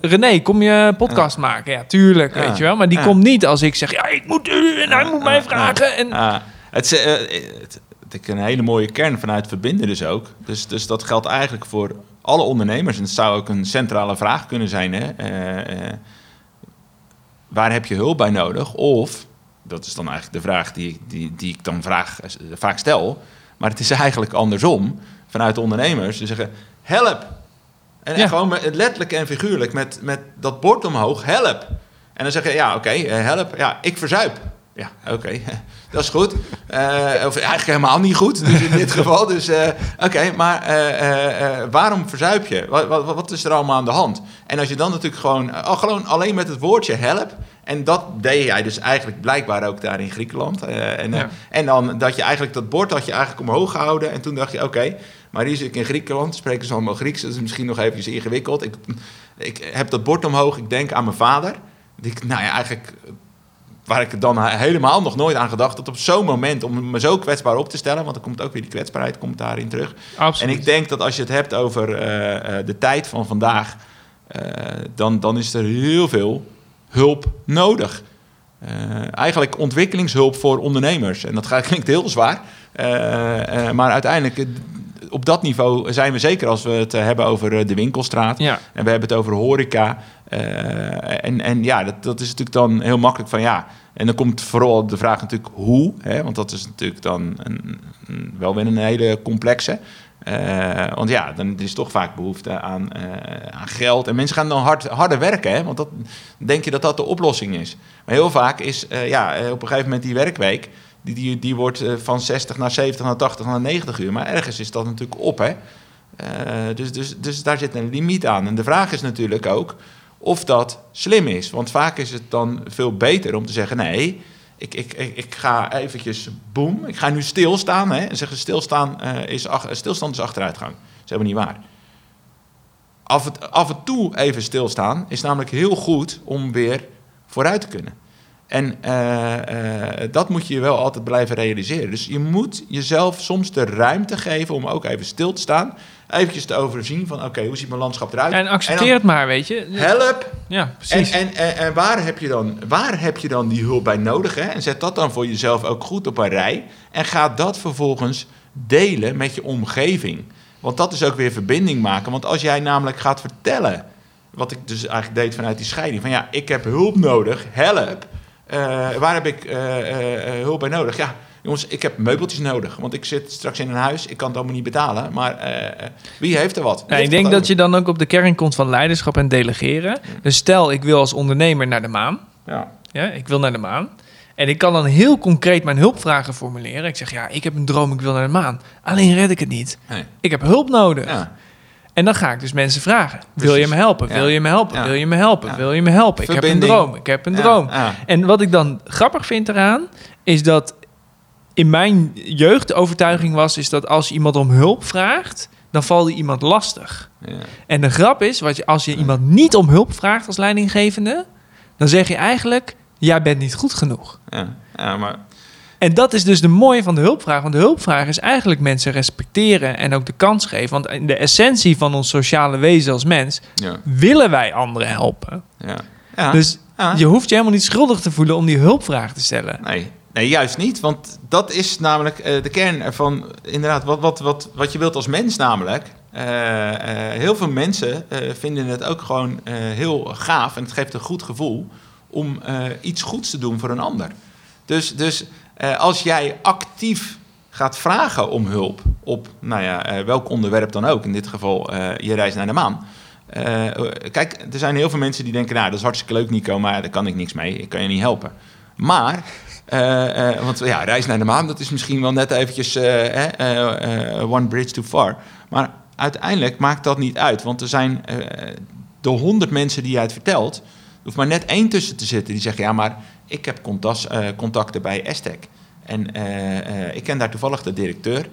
Speaker 1: René, kom je podcast maken? Ja, tuurlijk, weet je wel. Maar die komt niet als ik zeg, ja, ik moet u en hij moet mij vragen. En...
Speaker 2: Het, is, uh, een hele mooie kern vanuit verbinden dus ook. Dus, dus dat geldt eigenlijk voor alle ondernemers. En het zou ook een centrale vraag kunnen zijn. Hè? Uh, uh, waar heb je hulp bij nodig? Of, dat is dan eigenlijk de vraag die, die, die ik dan vraag, vaak stel maar het is eigenlijk andersom. Vanuit ondernemers. Ze zeggen, help. En, gewoon met, letterlijk en figuurlijk met, met dat bord omhoog, help. En dan zeggen, ja, oké, eh, help. Ja, ik verzuip. Ja, oké, dat is goed. Uh, of eigenlijk helemaal niet goed, dus in dit geval. Dus uh, oké, maar uh, waarom verzuip je? Wat, wat, wat, is er allemaal aan de hand? En als je dan natuurlijk gewoon, oh, gewoon alleen met het woordje help... En dat deed jij dus eigenlijk blijkbaar ook daar in Griekenland. en, en dan dat je eigenlijk dat bord had je eigenlijk omhoog gehouden. En toen dacht je, oké, maar hier zit ik in Griekenland, spreken ze allemaal Grieks. Dat is misschien nog even ingewikkeld. Ik, ik heb dat bord omhoog, ik denk aan mijn vader. Die, nou ja, eigenlijk waar ik dan helemaal nog nooit aan gedacht had op zo'n moment om me zo kwetsbaar op te stellen, want dan komt ook weer die kwetsbaarheid komt daarin terug. Absoluut. En ik denk dat als je het hebt over eh, eh, de tijd van vandaag, uh, dan, dan is er heel veel hulp nodig. eigenlijk ontwikkelingshulp voor ondernemers. En dat klinkt heel zwaar, maar uiteindelijk op dat niveau zijn we zeker als we het hebben over de winkelstraat. Ja. En we hebben het over horeca. Uh, en, en ja, dat, dat is natuurlijk dan heel makkelijk van ja. En dan komt vooral de vraag natuurlijk hoe. Hè, want dat is natuurlijk dan een, een, wel weer een hele complexe. Uh, want ja, dan is toch vaak behoefte aan, uh, aan, geld. En mensen gaan dan hard, harder werken. Hè, want dat, denk je dat dat de oplossing is. Maar heel vaak is ja, op een gegeven moment die werkweek. Die, die, wordt van 60 naar 70 naar 80 naar 90 uur. Maar ergens is dat natuurlijk op. Hè. dus, dus, dus daar zit een limiet aan. En de vraag is natuurlijk ook of dat slim is. Want vaak is het dan veel beter om te zeggen: nee, ik, ik, ik, ga eventjes boem, ik ga nu stilstaan. Hè, en zeggen: stilstaan, uh, is, stilstand is achteruitgang. Dat is helemaal niet waar. Af, af en toe even stilstaan is namelijk heel goed om weer vooruit te kunnen. En uh, uh, dat moet je wel altijd blijven realiseren. Dus je moet jezelf soms de ruimte geven om ook even stil te staan eventjes te overzien van... oké, hoe ziet mijn landschap eruit?
Speaker 1: En accepteer het maar, weet je.
Speaker 2: Help.
Speaker 1: Ja, precies.
Speaker 2: En, en, en, waar, heb je dan, waar heb je dan die hulp bij nodig? Hè? En zet dat dan voor jezelf ook goed op een rij. En ga dat vervolgens delen met je omgeving. Want dat is ook weer verbinding maken. Want als jij namelijk gaat vertellen... wat ik dus eigenlijk deed vanuit die scheiding... van ja, ik heb hulp nodig, help... Uh, waar heb ik uh, uh, hulp bij nodig? Ja, jongens, ik heb meubeltjes nodig. Want ik zit straks in een huis, ik kan het allemaal niet betalen. Maar uh, wie heeft er wat?
Speaker 1: ik denk dat je dan ook op de kern komt van leiderschap en delegeren. Dus stel, ik wil als ondernemer naar de maan. Ja. ja. Ik wil naar de maan. En ik kan dan heel concreet mijn hulpvragen formuleren. Ik zeg, ja, ik heb een droom, ik wil naar de maan. Alleen red ik het niet. Nee. Ik heb hulp nodig. Ja. En dan ga ik dus mensen vragen: Wil je me helpen? Wil je me helpen? Wil je me helpen? Wil je me helpen? Ik heb een droom. Ik heb een droom. En wat ik dan grappig vind eraan, is dat in mijn jeugd de overtuiging was, is dat als je iemand om hulp vraagt, dan valt iemand lastig. En de grap is, wat je, als je iemand niet om hulp vraagt als leidinggevende, dan zeg je eigenlijk: Jij bent niet goed genoeg. Ja, maar en dat is dus de mooie van de hulpvraag. Want de hulpvraag is eigenlijk mensen respecteren en ook de kans geven. Want in de essentie van ons sociale wezen als mens ja. willen wij anderen helpen. Ja. ja. Dus je hoeft je helemaal niet schuldig te voelen om die hulpvraag te stellen.
Speaker 2: Nee, nee juist niet. Want dat is namelijk uh, de kern van inderdaad wat, wat, wat, wat je wilt als mens namelijk. Uh, uh, heel veel mensen vinden het ook gewoon heel gaaf en het geeft een goed gevoel om iets goeds te doen voor een ander. Dus, dus uh, als jij actief gaat vragen om hulp op nou ja, uh, welk onderwerp dan ook, in dit geval uh, je reis naar de maan. kijk, er zijn heel veel mensen die denken, nou dat is hartstikke leuk Nico, maar daar kan ik niks mee, ik kan je niet helpen. Maar, want ja, reis naar de maan, dat is misschien wel net eventjes one bridge too far. Maar uiteindelijk maakt dat niet uit, want er zijn de honderd mensen die jij het vertelt, er hoeft maar net één tussen te zitten die zegt, ja maar ik heb uh, contacten bij Estec. En uh, uh, ik ken daar toevallig de directeur.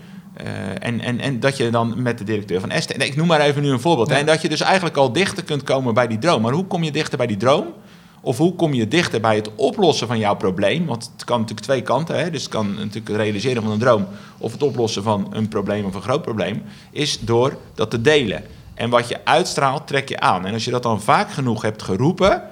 Speaker 2: en, en, en dat je dan met de directeur van Estec... Nee, ik noem maar even nu een voorbeeld. En dat je dus eigenlijk al dichter kunt komen bij die droom. Maar hoe kom je dichter bij die droom? Of hoe kom je dichter bij het oplossen van jouw probleem? Want het kan natuurlijk twee kanten. Hè? Dus het kan natuurlijk het realiseren van een droom... of het oplossen van een probleem of een groot probleem... is door dat te delen. En wat je uitstraalt, trek je aan. En als je dat dan vaak genoeg hebt geroepen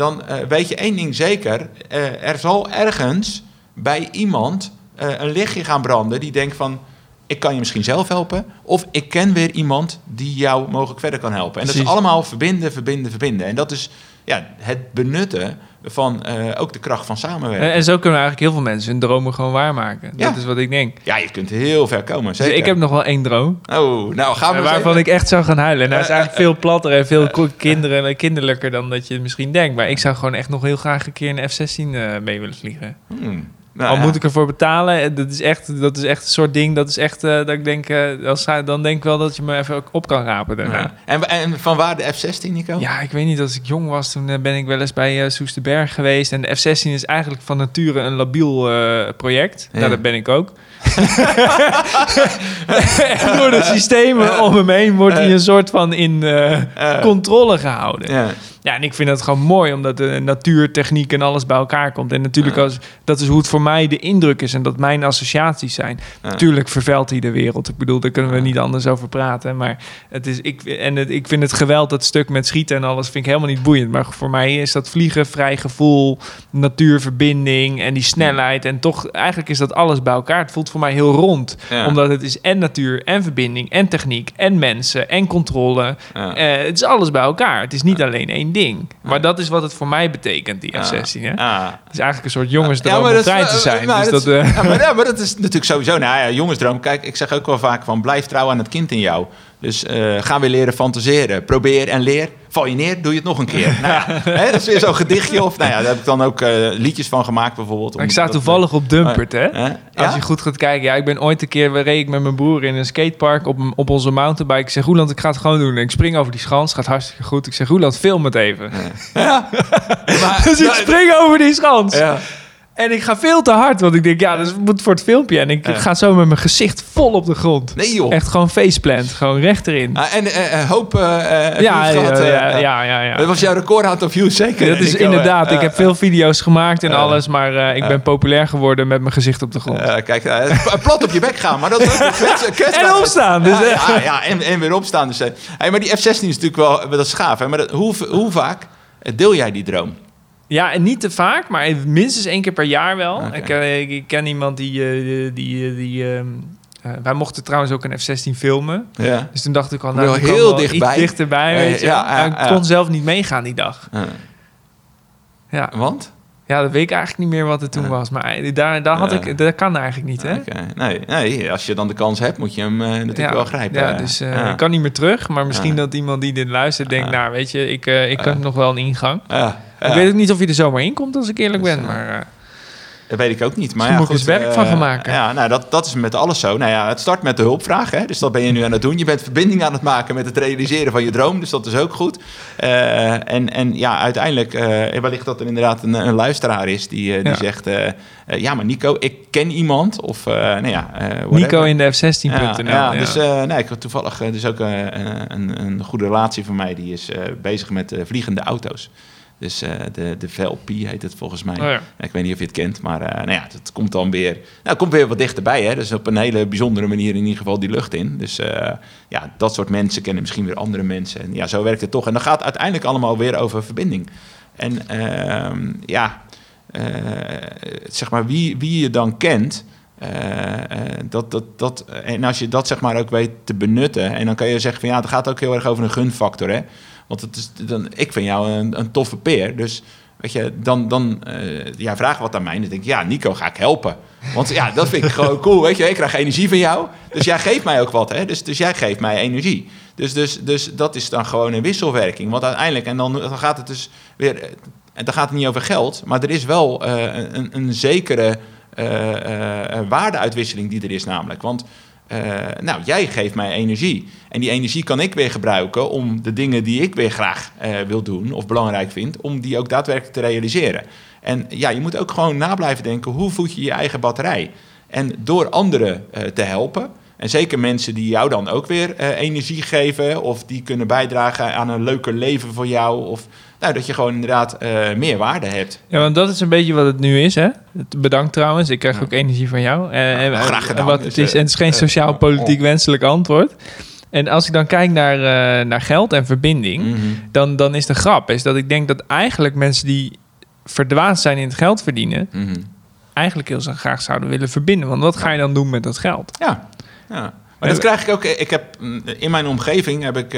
Speaker 2: dan uh, weet je één ding zeker. Uh, er zal ergens bij iemand uh, een lichtje gaan branden die denkt van... ik kan je misschien zelf helpen... of ik ken weer iemand die jou mogelijk verder kan helpen. En dat is allemaal verbinden, verbinden, verbinden. En dat is ja, het benutten van uh, ook de kracht van samenwerken.
Speaker 1: En zo kunnen eigenlijk heel veel mensen hun dromen gewoon waarmaken. Ja. Dat is wat ik denk.
Speaker 2: Ja, je kunt heel ver komen, zeker.
Speaker 1: Dus ik heb nog wel één droom.
Speaker 2: Oh, nou gaan we
Speaker 1: Waarvan ik echt zou gaan huilen. En dat is eh, eigenlijk veel platter en veel kinderen, en kinderlijker dan dat je misschien denkt. Maar ik zou gewoon echt nog heel graag een keer een F-16 uh, mee willen vliegen. Hmm. Nou, Al moet ik ervoor betalen. Dat is echt, dat is echt een soort ding. Dat is echt uh, dat ik denk, uh, als, dan denk ik wel dat je me even op kan rapen daarna. Ja.
Speaker 2: En, en van waar de F-16, Nico?
Speaker 1: Ja, ik weet niet. Als ik jong was, toen ben ik wel eens bij uh, Soesterberg geweest. En de F-16 is eigenlijk van nature een labiel project. Ja. Nou, dat ben ik ook. en door de systemen om hem heen wordt hij een soort van in controle gehouden. Ja. En ik vind het gewoon mooi, omdat de natuur, techniek en alles bij elkaar komt. En natuurlijk, als, dat is hoe het voor mij de indruk is en dat mijn associaties zijn. Natuurlijk vervuilt hij de wereld. Ik bedoel, daar kunnen we niet anders over praten. Maar het is, ik, en het, ik vind het geweld, dat stuk met schieten en alles, vind ik helemaal niet boeiend. Maar voor mij is dat vliegen, vrij gevoel, natuurverbinding en die snelheid. En toch, eigenlijk is dat alles bij elkaar. Het voelt voor mij heel rond. Omdat het is en natuur, en verbinding, en techniek, en mensen, en controle. Uh, het is alles bij elkaar. Het is niet alleen één ding. Maar dat is wat het voor mij betekent, die F-16. Hè? Het is eigenlijk een soort jongensdroom ja, om vrij te zijn. Maar, dus dat,
Speaker 2: uh... ja, maar, maar, dat is natuurlijk sowieso... Nou ja, jongensdroom. Kijk, ik zeg ook wel vaak van... blijf trouw aan het kind in jou. Dus uh, ga weer leren fantaseren. Probeer en leer. Val je neer, doe je het nog een keer. nou ja, hè, dat is weer zo'n gedichtje. Of nou ja, daar heb ik dan ook uh, liedjes van gemaakt bijvoorbeeld.
Speaker 1: ik sta toevallig op Dumpert, hè? Als je goed gaat kijken. Ja, ik ben ooit een keer... reed ik met mijn broer in een skatepark op, op onze mountainbike. Ik zeg, Roeland, ik ga het gewoon doen. ik spring over die schans. Gaat hartstikke goed. Ik zeg, Roeland, film het even. Ja. maar, dus ik spring over die schans. En ik ga veel te hard, want ik denk, ja, dat moet voor het filmpje. En ik ga zo met mijn gezicht vol op de grond. Nee joh. Echt gewoon faceplant, gewoon recht erin.
Speaker 2: Ah, en uh, hoop uh,
Speaker 1: ja, ja, ja, ja, ja,
Speaker 2: Dat was jouw record aantal views, zeker?
Speaker 1: Dat is inderdaad. ik heb veel video's gemaakt en alles, maar ik ben populair geworden met mijn gezicht op de grond.
Speaker 2: kijk, plat op je bek gaan, maar dat is
Speaker 1: En opstaan. Dus,
Speaker 2: ja, ja, en, en weer opstaan. Dus, hey, maar die F-16 is natuurlijk wel, dat is gaaf. Hè? Maar dat, hoe, hoe vaak deel jij die droom?
Speaker 1: Ja, en niet te vaak, maar minstens één keer per jaar wel. Ik, uh, ik, ken iemand die... Uh, die, die uh, wij mochten trouwens ook een F-16 filmen. Ja. Dus toen dacht ik al, nou, heel dichtbij. dichterbij. Weet je. Ja, ja, ik kon zelf niet meegaan die dag.
Speaker 2: Ja. Want?
Speaker 1: Ja, dat weet ik eigenlijk niet meer wat het toen was. Maar daar, daar had ik, dat kan eigenlijk niet, hè?
Speaker 2: Nee, nee, als je dan de kans hebt, moet je hem natuurlijk wel grijpen.
Speaker 1: Ja, dus ik kan niet meer terug. Maar misschien dat iemand die dit luistert denkt... nou, weet je, ik, ik heb nog wel een ingang. Ik weet ook niet of je er zomaar in komt, als ik eerlijk ben. Maar...
Speaker 2: Dat weet ik ook niet. Maar
Speaker 1: ja, moet goed, werk van gaan eh, maken.
Speaker 2: Ja, nou, dat, dat is met alles zo. Nou ja, het start met de hulpvraag. Hè? Dus dat ben je nu aan het doen. Je bent verbinding aan het maken met het realiseren van je droom. Dus dat is ook goed. Uh, en, en ja, uiteindelijk, uh, wellicht dat er inderdaad een, een luisteraar is die, die zegt... ja, maar Nico, ik ken iemand. Of, nou ja,
Speaker 1: Nico in de F16.nl. Ja,
Speaker 2: ja, dus nee, ik toevallig dus ook een, een goede relatie van mij. Die is bezig met vliegende auto's. Dus uh, de, de VLP heet het volgens mij. Oh ik weet niet of je het kent, maar uh, nou ja, het komt dan weer, nou, het komt weer wat dichterbij. Hè? Dus op een hele bijzondere manier in ieder geval die lucht in. Dus uh, ja, dat soort mensen kennen misschien weer andere mensen. En ja, zo werkt het toch. En dan gaat het uiteindelijk allemaal weer over verbinding. En ehm, ja, zeg maar, wie, wie je dan kent... dat, dat, dat, en als je dat zeg maar ook weet te benutten... en dan kan je zeggen van ja, het gaat ook heel erg over een gunfactor. Hè? Want het is, dan, ik vind jou een, een toffe peer. Dus weet je, dan, dan uh, ja, vraag wat aan mij. En dan denk ik, ja, Nico, ga ik helpen. Want ja, dat vind ik gewoon cool. Weet je, ik krijg energie van jou. Dus jij geeft mij ook wat. Hè? Dus, dus jij geeft mij energie. Dus, dus, dus dat is dan gewoon een wisselwerking. Want uiteindelijk, en dan, dan gaat het dus weer. Dan gaat het niet over geld. Maar er is wel uh, een, een zekere uh, waardeuitwisseling die er is, namelijk. Want uh, nou, jij geeft mij energie. En die energie kan ik weer gebruiken om de dingen die ik weer graag uh, wil doen of belangrijk vind, om die ook daadwerkelijk te realiseren. En ja, je moet ook gewoon na blijven denken, hoe voed je je eigen batterij? En door anderen uh, te helpen, en zeker mensen die jou dan ook weer energie geven, of die kunnen bijdragen aan een leuker leven voor jou, of nou, dat je gewoon inderdaad uh, meer waarde hebt.
Speaker 1: Ja, want dat is een beetje wat het nu is, hè? Bedankt trouwens, ik krijg ook energie van jou.
Speaker 2: Uh, en, graag gedaan.
Speaker 1: Wat het is, en het is geen sociaal-politiek oh. wenselijk antwoord. En als ik dan kijk naar, uh, naar geld en verbinding, mm -hmm. dan, dan is de grap is dat ik denk dat eigenlijk mensen die verdwaasd zijn in het geld verdienen, mm -hmm. eigenlijk heel graag zouden willen verbinden. Want wat ga je dan doen met dat geld?
Speaker 2: Ja, ja. Maar dat krijg ik ook. Ik heb, in mijn omgeving heb ik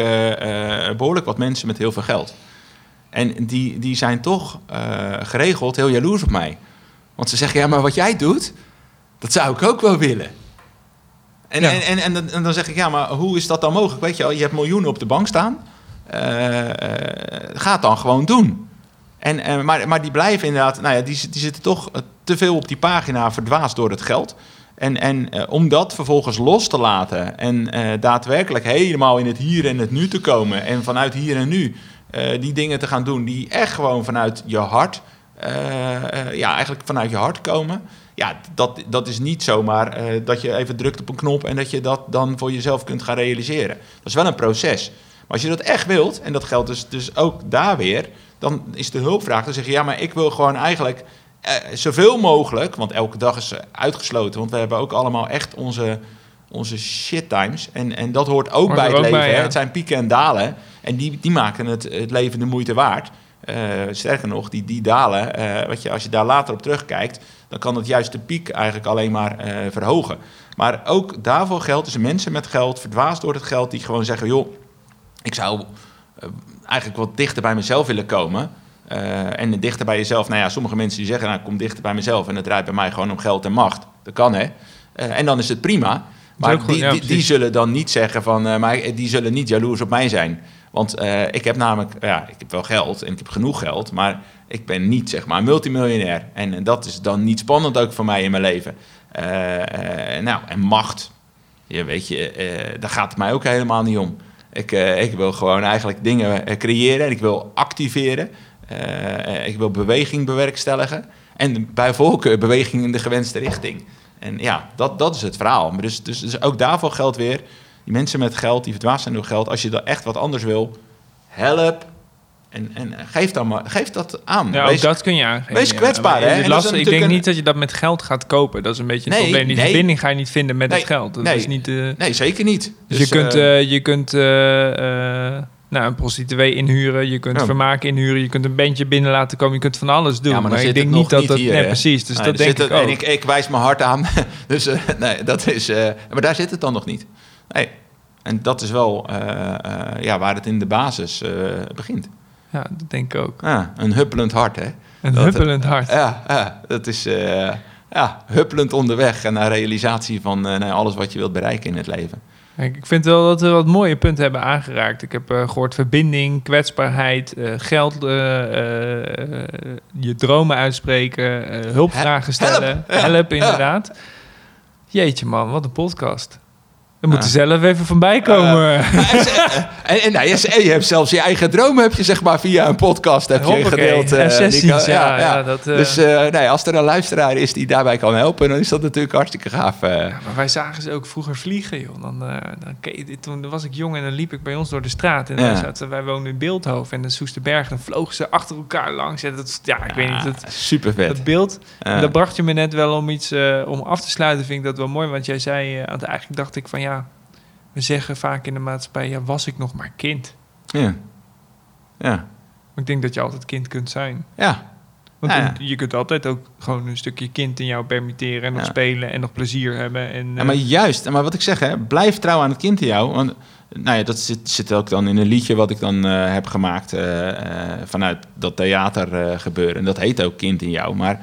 Speaker 2: behoorlijk wat mensen met heel veel geld. En die, die zijn toch uh, geregeld heel jaloers op mij. Want ze zeggen, ja, maar wat jij doet, dat zou ik ook wel willen. En, en, en, en, dan, en, dan zeg ik, ja, maar hoe is dat dan mogelijk? Weet je al, je hebt miljoenen op de bank staan. Uh, uh, ga het dan gewoon doen. En, maar, maar die blijven inderdaad, nou ja, die, die zitten toch te veel op die pagina verdwaasd door het geld. En, en om dat vervolgens los te laten en daadwerkelijk helemaal in het hier en het nu te komen en vanuit hier en nu uh, die dingen te gaan doen die echt gewoon vanuit je hart, uh, uh, ja, eigenlijk vanuit je hart komen. Ja, dat, dat is niet zomaar dat je even drukt op een knop en dat je dat dan voor jezelf kunt gaan realiseren. Dat is wel een proces. Maar als je dat echt wilt, en dat geldt dus, dus ook daar weer, dan is de hulpvraag te zeggen: ja, maar ik wil gewoon eigenlijk zoveel mogelijk, want elke dag is uitgesloten, want we hebben ook allemaal echt onze onze shit times. En, en dat hoort ook bij het leven. Het zijn pieken en dalen. En die, die maken het, het leven de moeite waard. Uh, sterker nog, die, die dalen, uh, wat je, als je daar later op terugkijkt, dan kan het juist de piek eigenlijk alleen maar uh, verhogen. Maar ook daarvoor geldt, dus mensen met geld, verdwaasd door het geld, die gewoon zeggen: joh, ik zou eigenlijk wat dichter bij mezelf willen komen. en dichter bij jezelf, nou ja, sommige mensen die zeggen: nou, kom dichter bij mezelf en het draait bij mij gewoon om geld en macht. Dat kan hè. en dan is het prima. Maar die, die, die, zullen dan niet zeggen van, uh, maar die zullen niet jaloers op mij zijn. Want uh, ik heb namelijk, ja, ik heb wel geld en ik heb genoeg geld, maar ik ben niet zeg maar multimiljonair. En, en dat is dan niet spannend ook voor mij in mijn leven. Uh, nou, en macht, ja, weet je, daar gaat het mij ook helemaal niet om. Ik, ik wil gewoon eigenlijk dingen creëren en ik wil activeren. ik wil beweging bewerkstelligen. En bij voorkeur beweging in de gewenste richting. En ja, dat, dat is het verhaal. Maar dus, dus, dus ook daarvoor geldt weer, die mensen met geld, die verdwaasd zijn door geld, als je dan echt wat anders wil, help. En, en geef, dan maar, geef dat aan.
Speaker 1: Ja, wees, dat kun je aangeven.
Speaker 2: Wees kwetsbaar, hè?
Speaker 1: Lastig, ik denk niet dat je dat met geld gaat kopen. Dat is een beetje het probleem. Die verbinding ga je niet vinden met het geld. Dat
Speaker 2: nee,
Speaker 1: is niet, uh,
Speaker 2: nee, zeker niet.
Speaker 1: Dus, dus je kunt, uh, je kunt nou, een prostituee inhuren, je kunt ja. vermaak inhuren, je kunt een bandje binnen laten komen, je kunt van alles doen. Ja, maar, maar ik denk niet dat dat... Hier, nee, precies, dus nee, dat denk ik ook.
Speaker 2: En ik, ik, wijs mijn hart aan, dus uh, nee, dat is... Uh, maar daar zit het dan nog niet. Nee, en dat is wel uh, ja, waar het in de basis begint.
Speaker 1: Ja, dat denk ik ook.
Speaker 2: Ja, een huppelend hart, hè?
Speaker 1: Een
Speaker 2: Dat-
Speaker 1: huppelend hart.
Speaker 2: Ja, ja dat is eh, ja, huppelend onderweg en naar realisatie van eh, alles wat je wilt bereiken in het leven.
Speaker 1: Ik vind wel dat we wat mooie punten hebben aangeraakt. Ik heb eh, gehoord verbinding, kwetsbaarheid, eh, geld, eh, je dromen uitspreken, hulpvragen
Speaker 2: Help,
Speaker 1: stellen. Help,
Speaker 2: ja.
Speaker 1: inderdaad. Jeetje man, wat een podcast. We moeten zelf even van bijkomen.
Speaker 2: En, en, nou, je, en je hebt zelfs je eigen dromen, heb je zeg maar via een podcast heb je gedeeld. eh,
Speaker 1: sessies, ja, eh,
Speaker 2: Dus eh, nee, als er een luisteraar is die daarbij kan helpen, dan is dat natuurlijk hartstikke gaaf. eh.
Speaker 1: Maar wij zagen ze ook vroeger vliegen, joh. Dan, eh, toen was ik jong en dan liep ik bij ons door de straat. En dan zaten, wij woonden in Beeldhoven en de Soesterberg. Dan vlogen ze achter elkaar langs. En dat, ja, ik weet niet, dat,
Speaker 2: super vet.
Speaker 1: dat beeld... Dat bracht je me net wel om iets eh, om af te sluiten. Vind ik dat wel mooi. Want jij zei, eh, aan het eigenlijk dacht ik van ja, we zeggen vaak in de maatschappij, ja, was ik nog maar kind.
Speaker 2: Ja. Ja.
Speaker 1: Maar ik denk dat je altijd kind kunt zijn.
Speaker 2: Ja.
Speaker 1: Want
Speaker 2: Ja,
Speaker 1: dan-
Speaker 2: ja.
Speaker 1: je kunt altijd ook gewoon een stukje kind in jou permitteren en nog
Speaker 2: Ja.
Speaker 1: spelen en nog plezier hebben. En,
Speaker 2: Ja,
Speaker 1: eh,
Speaker 2: maar juist, maar wat ik zeg, hè, blijf trouw aan het kind in jou. Want nou ja, dat zit, zit ook dan in een liedje wat ik dan eh, heb gemaakt eh, vanuit dat theater gebeuren. En dat heet ook Kind in jou. Maar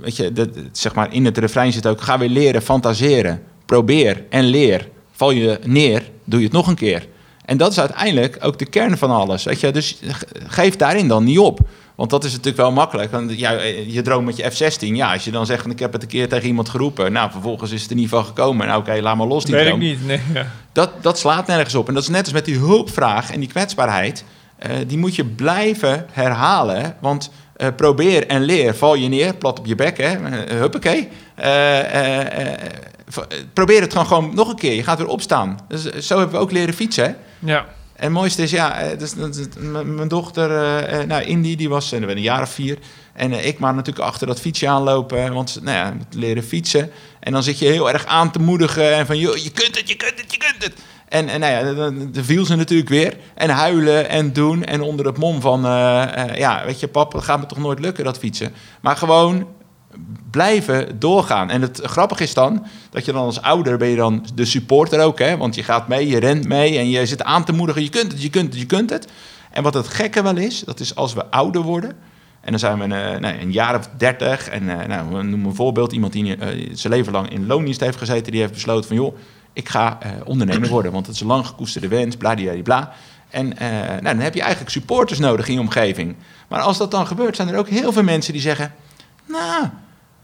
Speaker 2: weet je, dat, zeg maar in het refrein zit ook: ga weer leren, fantaseren. Probeer en leer. Val je neer, doe je het nog een keer. En dat is uiteindelijk ook de kern van alles. Weet je? Dus ge- geef daarin dan niet op. Want dat is natuurlijk wel makkelijk. Want ja, je droomt met je F-16. Ja, als je dan zegt, ik heb het een keer tegen iemand geroepen. Nou, vervolgens is het er niet van gekomen. Nou, oké, laat maar los die
Speaker 1: weet ik
Speaker 2: droom.
Speaker 1: niet. Nee, ja.
Speaker 2: Dat, dat slaat nergens op. En dat is net als met die hulpvraag en die kwetsbaarheid. Eh, die moet je blijven herhalen. Want eh, probeer en leer. Val je neer, plat op je bek, hè. Eh, huppakee. Eh, probeer het gewoon, gewoon nog een keer. Je gaat weer opstaan. Dus, eh, zo hebben we ook leren fietsen, hè.
Speaker 1: ja.
Speaker 2: En het mooiste is, ja, dus, mijn dochter, eh, nou, Indy, die was eh, een jaar of vier. En ik maar natuurlijk achter dat fietsje aanlopen, want nou ja, leren fietsen. En dan zit je heel erg aan te moedigen en van, joh, je kunt het, je kunt het, je kunt het. En, en nou ja, dan, dan viel ze natuurlijk weer. En huilen en doen. En onder het mom van, ja, weet je, pap, dat gaat me toch nooit lukken, dat fietsen. Maar gewoon blijven doorgaan. En het grappige is dan dat je dan als ouder ben je dan de supporter ook, hè? Want je gaat mee, je rent mee en je zit aan te moedigen. Je kunt het, je kunt het, je kunt het. En wat het gekke wel is, dat is als we ouder worden. En dan zijn we eh, nou, een jaar of dertig. En eh, nou, we noemen een voorbeeld. Iemand die eh, zijn leven lang in loondienst heeft gezeten. Die heeft besloten van, joh, ik ga ondernemer worden. Want het is een lang gekoesterde wens, bladibladibla. En eh, nou, dan heb je eigenlijk supporters nodig in je omgeving. Maar als dat dan gebeurt, zijn er ook heel veel mensen die zeggen... Nou,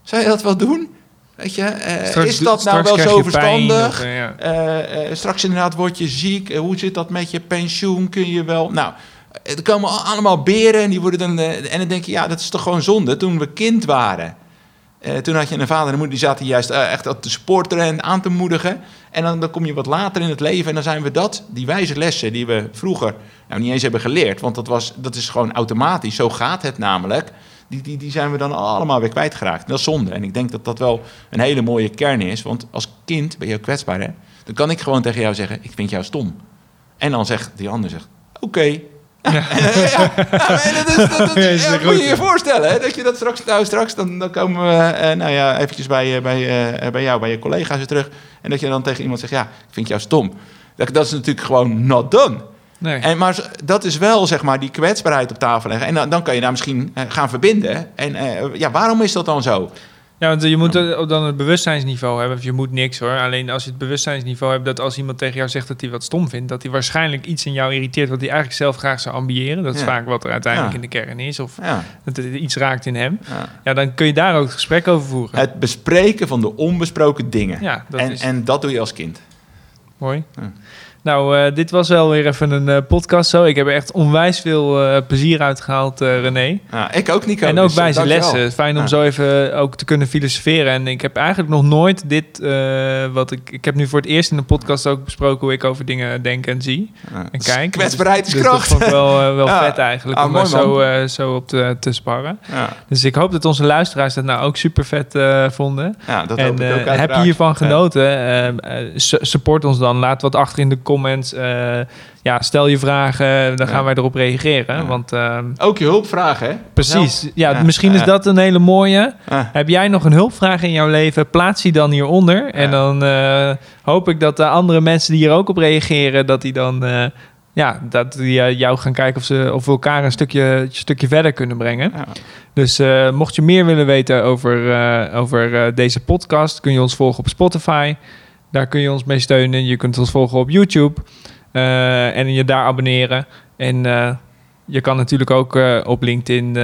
Speaker 2: zou je dat wel doen? Weet je, eh,
Speaker 1: Straks-
Speaker 2: is dat nou wel zo
Speaker 1: pijn
Speaker 2: verstandig?
Speaker 1: of, eh, ja.
Speaker 2: Eh, straks inderdaad word je ziek. Hoe zit dat met je pensioen? Kun je wel... Nou, er komen al- allemaal beren en die worden dan... en dan denk je, ja, dat is toch gewoon zonde. Toen we kind waren... toen had je een vader en een moeder die zaten juist echt te supporteren en aan te moedigen. En dan, dan kom je wat later in het leven en dan zijn we dat, die wijze lessen die we vroeger nou niet eens hebben geleerd. Want dat, was, dat is gewoon automatisch, zo gaat het namelijk. Die, die, die zijn we dan allemaal weer kwijtgeraakt. Dat is zonde. En ik denk dat dat wel een hele mooie kern is. Want als kind ben je kwetsbaar, hè? Dan kan ik gewoon tegen jou zeggen, ik vind jou stom. En dan zegt die ander, zegt, oké. Ja, ja, dat is, dat, dat-
Speaker 1: Ja, is
Speaker 2: ja,
Speaker 1: een
Speaker 2: moet je je voorstellen, hè, dat je dat straks, nou straks, dan, dan komen we, eh, nou ja, eventjes bij, eh, bij, eh, bij jou, bij je collega's weer terug. En dat je dan tegen iemand zegt, ja, ik vind jou stom. Dat, dat is natuurlijk gewoon not done.
Speaker 1: Nee.
Speaker 2: En, maar dat is wel, zeg maar, die kwetsbaarheid op tafel leggen. En dan, dan kan je daar misschien eh, gaan verbinden. En eh, ja, waarom is dat dan zo?
Speaker 1: Ja, want je moet eh, dan het bewustzijnsniveau hebben. Of je moet niks hoor. Alleen als je het bewustzijnsniveau hebt dat als iemand tegen jou zegt dat hij wat stom vindt, dat hij waarschijnlijk iets in jou irriteert wat hij eigenlijk zelf graag zou ambiëren. Dat is
Speaker 2: Ja.
Speaker 1: vaak wat er uiteindelijk
Speaker 2: Ja.
Speaker 1: in de kern is. Of
Speaker 2: Ja,
Speaker 1: dat er iets raakt in hem.
Speaker 2: ja.
Speaker 1: Dan kun je daar ook het gesprek over voeren.
Speaker 2: Het bespreken van de onbesproken dingen.
Speaker 1: Ja, dat
Speaker 2: en,
Speaker 1: is
Speaker 2: en dat doe je als kind.
Speaker 1: mooi. Nou, eh, dit was wel weer even een eh, podcast zo. Ik heb er echt onwijs veel eh, plezier uit gehaald, eh, René.
Speaker 2: Ja, ik ook, Nico.
Speaker 1: En ook
Speaker 2: dus,
Speaker 1: bij zijn lessen. Fijn om
Speaker 2: Ja.
Speaker 1: zo even ook te kunnen filosoferen. En ik heb eigenlijk nog nooit dit, wat ik... Ik heb nu voor het eerst in de podcast ook besproken hoe ik over dingen denk en zie.
Speaker 2: Ja.
Speaker 1: En kijk.
Speaker 2: Kwetsbaarheid is
Speaker 1: Dus
Speaker 2: kracht.
Speaker 1: dat vond ik wel, wel vet eigenlijk,
Speaker 2: Ah,
Speaker 1: om
Speaker 2: mooi,
Speaker 1: zo, zo op te, te sparren. Dus ik hoop dat onze luisteraars dat nou ook super vet vonden.
Speaker 2: ja, dat
Speaker 1: en
Speaker 2: hoop ik ook
Speaker 1: heb je hiervan genoten? su- support ons dan. Laat wat achter in de comments. Eh, ja, stel je vragen, dan
Speaker 2: Ja.
Speaker 1: gaan wij erop reageren.
Speaker 2: Ja.
Speaker 1: Want eh,
Speaker 2: Ook je hulpvragen, hè?
Speaker 1: precies, ja,
Speaker 2: Ja.
Speaker 1: misschien is dat een hele mooie.
Speaker 2: Ja.
Speaker 1: Heb jij nog een hulpvraag in jouw leven? Plaats die dan hieronder. En dan eh, hoop ik dat de andere mensen die hier ook op reageren, dat die dan eh, ja, dat die jou gaan kijken of, ze, of we elkaar een stukje, stukje verder kunnen brengen. Ja. Dus mocht je meer willen weten over, over deze podcast, kun je ons volgen op Spotify. Daar kun je ons mee steunen. Je kunt ons volgen op YouTube en je daar abonneren. En je kan natuurlijk ook op LinkedIn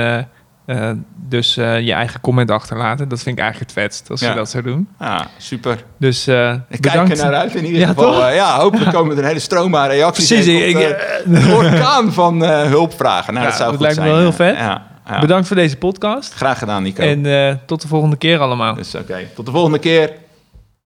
Speaker 1: dus je eigen comment achterlaten. Dat vind ik eigenlijk het vetst als ja. je dat zou doen.
Speaker 2: Ja, super.
Speaker 1: Dus
Speaker 2: ik kijk er naar uit in ieder geval. ja, hopelijk komen er een hele stroom aan reacties.
Speaker 1: Precies.
Speaker 2: Ik, een orkaan van hulpvragen. Nou, dat zou
Speaker 1: dat
Speaker 2: goed
Speaker 1: lijkt me wel heel vet. Ja, Bedankt voor deze podcast.
Speaker 2: Graag gedaan, Nico.
Speaker 1: En tot de volgende keer allemaal.
Speaker 2: Dus oké, tot de volgende keer.